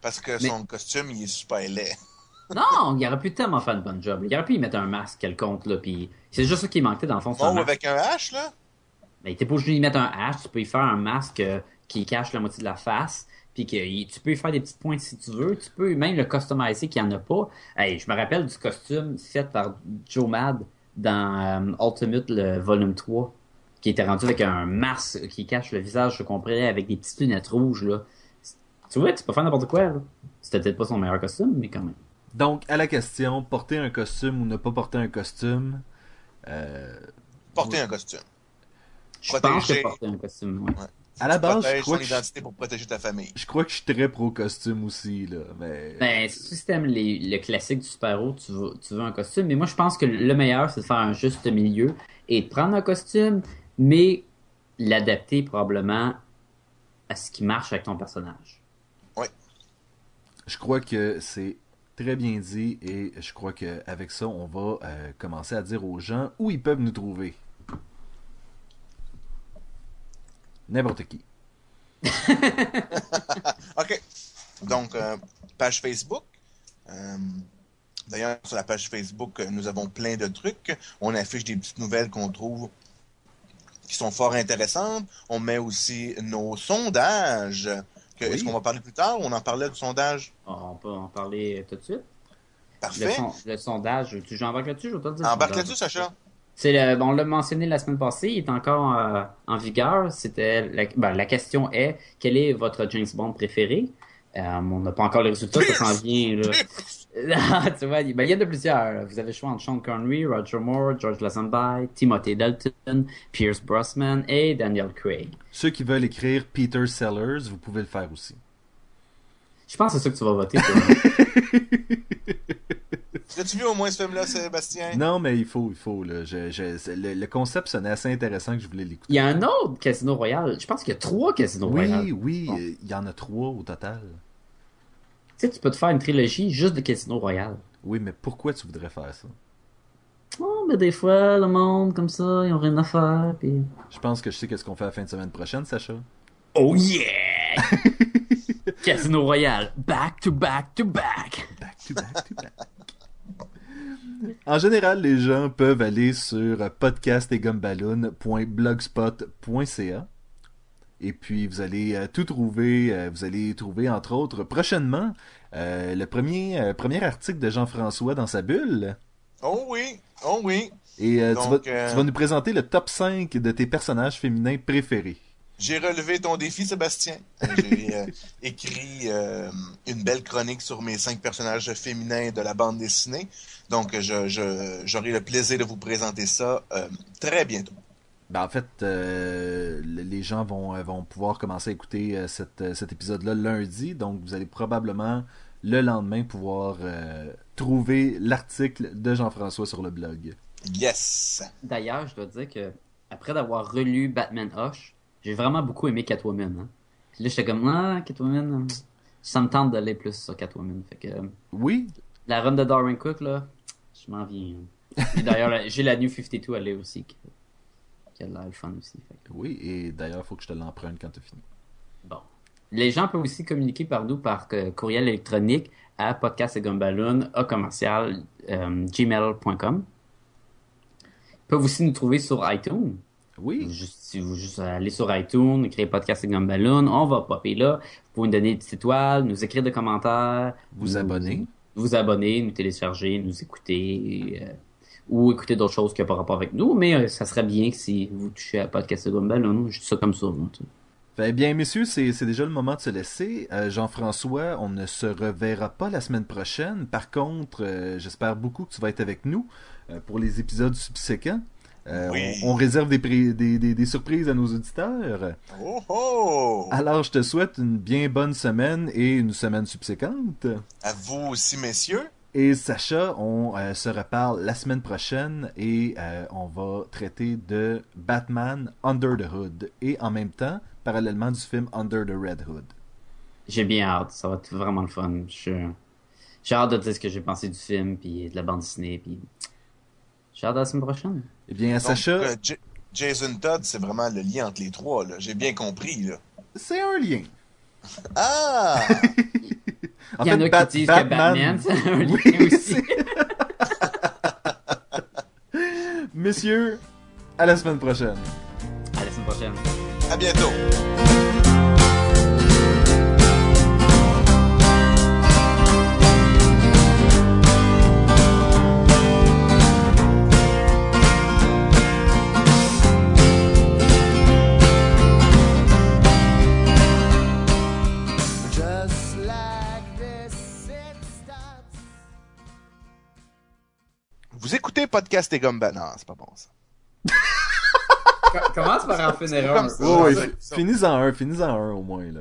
Speaker 1: Parce que
Speaker 3: Mais-
Speaker 1: son costume, il est super laid. *laughs*
Speaker 3: Non, il aurait pu tellement faire une bonne job. Il aurait pu y mettre un masque quelconque, là, puis c'est juste ça qui manquait dans le fond.
Speaker 1: Bon, avec un H, là?
Speaker 3: Mais t'es pas obligé d'y mettre un H, tu peux y faire un masque euh, qui cache la moitié de la face, puis que tu peux y faire des petites pointes si tu veux, tu peux même le customiser qu'il n'y en a pas. Hey, je me rappelle du costume fait par Joe Mad dans euh, Ultimate le volume 3, qui était rendu avec un masque qui cache le visage, je comprends, avec des petites lunettes rouges, là. Tu vois, tu peux faire n'importe quoi, là. C'était peut-être pas son meilleur costume, mais quand même.
Speaker 2: Donc, à la question, porter un costume ou ne pas porter un costume, euh,
Speaker 1: Porter un costume.
Speaker 3: Je pense que porter un costume, ouais.
Speaker 2: À la base, je crois,
Speaker 1: ton
Speaker 2: que je,
Speaker 1: identité pour protéger ta famille.
Speaker 2: je crois que je suis très pro costume aussi, là. Mais...
Speaker 3: Ben, si tu aimes les, le classique du super-héros, tu veux, tu veux un costume. Mais moi, je pense que le meilleur, c'est de faire un juste milieu et de prendre un costume, mais l'adapter probablement à ce qui marche avec ton personnage.
Speaker 2: Je crois que c'est très bien dit et je crois qu'avec ça, on va euh, commencer à dire aux gens où ils peuvent nous trouver. N'importe qui. *laughs*
Speaker 1: OK. Donc, euh, page Facebook. Euh, D'ailleurs, sur la page Facebook, euh, nous avons plein de trucs. On affiche des petites nouvelles qu'on trouve qui sont fort intéressantes. On met aussi nos sondages.
Speaker 2: Oui.
Speaker 1: Est-ce qu'on va parler plus tard ou on en parlait du sondage?
Speaker 3: On peut en parler tout de suite. Le,
Speaker 1: Parfait.
Speaker 3: son- le sondage, tu j'embarque là-dessus, je vais te le dire.
Speaker 1: Embarque là-dessus, Sacha.
Speaker 3: C'est le- bon, on l'a mentionné la semaine passée, il est encore euh, en vigueur. C'était la, ben, la question est quel est votre James Bond préféré? Euh, On n'a pas encore les résultats, ça s'en vient. Là. *laughs* Ah, tu vois, il ben, il y en a plusieurs. Vous avez le choix entre Sean Connery, Roger Moore, George Lazenby, Timothy Dalton, Pierce Brosnan et Daniel Craig.
Speaker 2: Ceux qui veulent écrire Peter Sellers, vous pouvez le faire aussi.
Speaker 3: Je pense que c'est ça que tu vas voter. *laughs* toi.
Speaker 1: As-tu vu au moins ce film-là, Sébastien?
Speaker 2: Non, mais il faut, il faut. Là. Je, je- c'est- le, le concept sonnait assez intéressant que je voulais l'écouter.
Speaker 3: il y a un autre Casino Royale. Je pense qu'il y a trois Casino Royale.
Speaker 2: Oui, oui,
Speaker 3: Bon.
Speaker 2: il y en a trois au total.
Speaker 3: Tu sais, tu peux te faire une trilogie juste de Casino Royale.
Speaker 2: Oui, mais pourquoi tu voudrais faire ça?
Speaker 3: Oh, mais des fois, le monde, comme ça, ils ont rien à faire, puis...
Speaker 2: Je pense que je sais qu'est-ce qu'on fait la fin de semaine prochaine, Sacha.
Speaker 3: Oh yeah! *laughs* Casino Royale, back to back to back.
Speaker 2: Back to back to back. En général, les gens peuvent aller sur podcastetgumballoon.blogspot.ca et puis vous allez euh, tout trouver, euh, vous allez trouver entre autres prochainement euh, le premier, premier article de Jean-François dans sa bulle.
Speaker 1: Oh oui, oh oui.
Speaker 2: Et tu, vas, tu vas nous présenter le top 5 de tes personnages féminins préférés.
Speaker 1: J'ai relevé ton défi, Sébastien. J'ai euh, *laughs* écrit euh, une belle chronique sur mes cinq personnages féminins de la bande dessinée. Donc, je, je- j'aurai le plaisir de vous présenter ça euh, très bientôt.
Speaker 2: Ben, en fait, euh, le- les gens vont, vont pouvoir commencer à écouter euh, cette, cet épisode-là lundi, donc vous allez probablement le lendemain pouvoir euh, trouver l'article de Jean-François sur le blog.
Speaker 1: Yes!
Speaker 3: D'ailleurs, je dois dire que, après d'avoir relu Batman Hush, j'ai vraiment beaucoup aimé Catwoman. Hein. Puis là, j'étais comme, ah, Catwoman, hum, ça me tente d'aller plus sur Catwoman. Fait que, euh,
Speaker 2: Oui,
Speaker 3: la run de Darwin Cook, là, je m'en viens. hein. Et d'ailleurs, j'ai la New 52 à aller aussi, qui, qui a l'air le fun aussi. Fait que,
Speaker 2: oui, et d'ailleurs, il faut que je te l'emprunte quand tu as fini.
Speaker 3: bon. Les gens peuvent aussi communiquer par nous par euh, courriel électronique à podcast et à commercial, euh, gmail.com. Ils peuvent aussi nous trouver sur iTunes.
Speaker 2: Oui,
Speaker 3: Juste, si vous juste allez sur iTunes, écrivez podcast et Gumballoon, on va popper là. Vous pouvez nous donner des petites étoiles, nous écrire des commentaires.
Speaker 2: vous
Speaker 3: nous-
Speaker 2: abonner.
Speaker 3: Vous abonner, nous télécharger, nous écouter. euh, ou écouter d'autres choses qui n'ont pas rapport avec nous. Mais euh, ça serait bien que si vous touchez à podcast et Gumballoon, je dis ça comme ça. moi.
Speaker 2: Eh bien, messieurs, c'est c'est déjà le moment de se laisser. Euh, Jean-François, on ne se reverra pas la semaine prochaine. Par contre, euh, j'espère beaucoup que tu vas être avec nous euh, pour les épisodes subséquents. Euh,
Speaker 1: Oui.
Speaker 2: on, on réserve des, pré- des, des- des surprises à nos auditeurs.
Speaker 1: Oh oh!
Speaker 2: Alors, je te souhaite une bien bonne semaine et une semaine subséquente.
Speaker 1: À vous aussi, messieurs.
Speaker 2: Et Sacha, on euh, se reparle la semaine prochaine et euh, on va traiter de Batman Under the Hood et en même temps, parallèlement du film Under the Red Hood.
Speaker 3: J'ai bien hâte. Ça va être vraiment le fun. Je- J'ai hâte de dire ce que j'ai pensé du film, puis de la bande dessinée, puis... J'ai hâte à la semaine prochaine.
Speaker 2: Eh bien,
Speaker 1: Donc,
Speaker 2: Sacha,
Speaker 1: euh, J- Jason Todd, c'est vraiment le lien entre les trois, là. J'ai bien compris, là.
Speaker 2: c'est un lien.
Speaker 1: Ah! *laughs*
Speaker 2: En
Speaker 3: Il y en a
Speaker 2: Bat-
Speaker 3: qui disent que Batman, c'est un lien
Speaker 2: Oui,
Speaker 3: aussi.
Speaker 2: Messieurs, à la semaine prochaine.
Speaker 3: À la semaine prochaine.
Speaker 1: À bientôt! Vous écoutez Podcast et Gumba. Non, c'est pas bon, ça.
Speaker 3: Commence par en
Speaker 1: comme ça.
Speaker 2: Oh, oui,
Speaker 1: Ouais, ça.
Speaker 2: finis-en un, finis-en un au moins, là.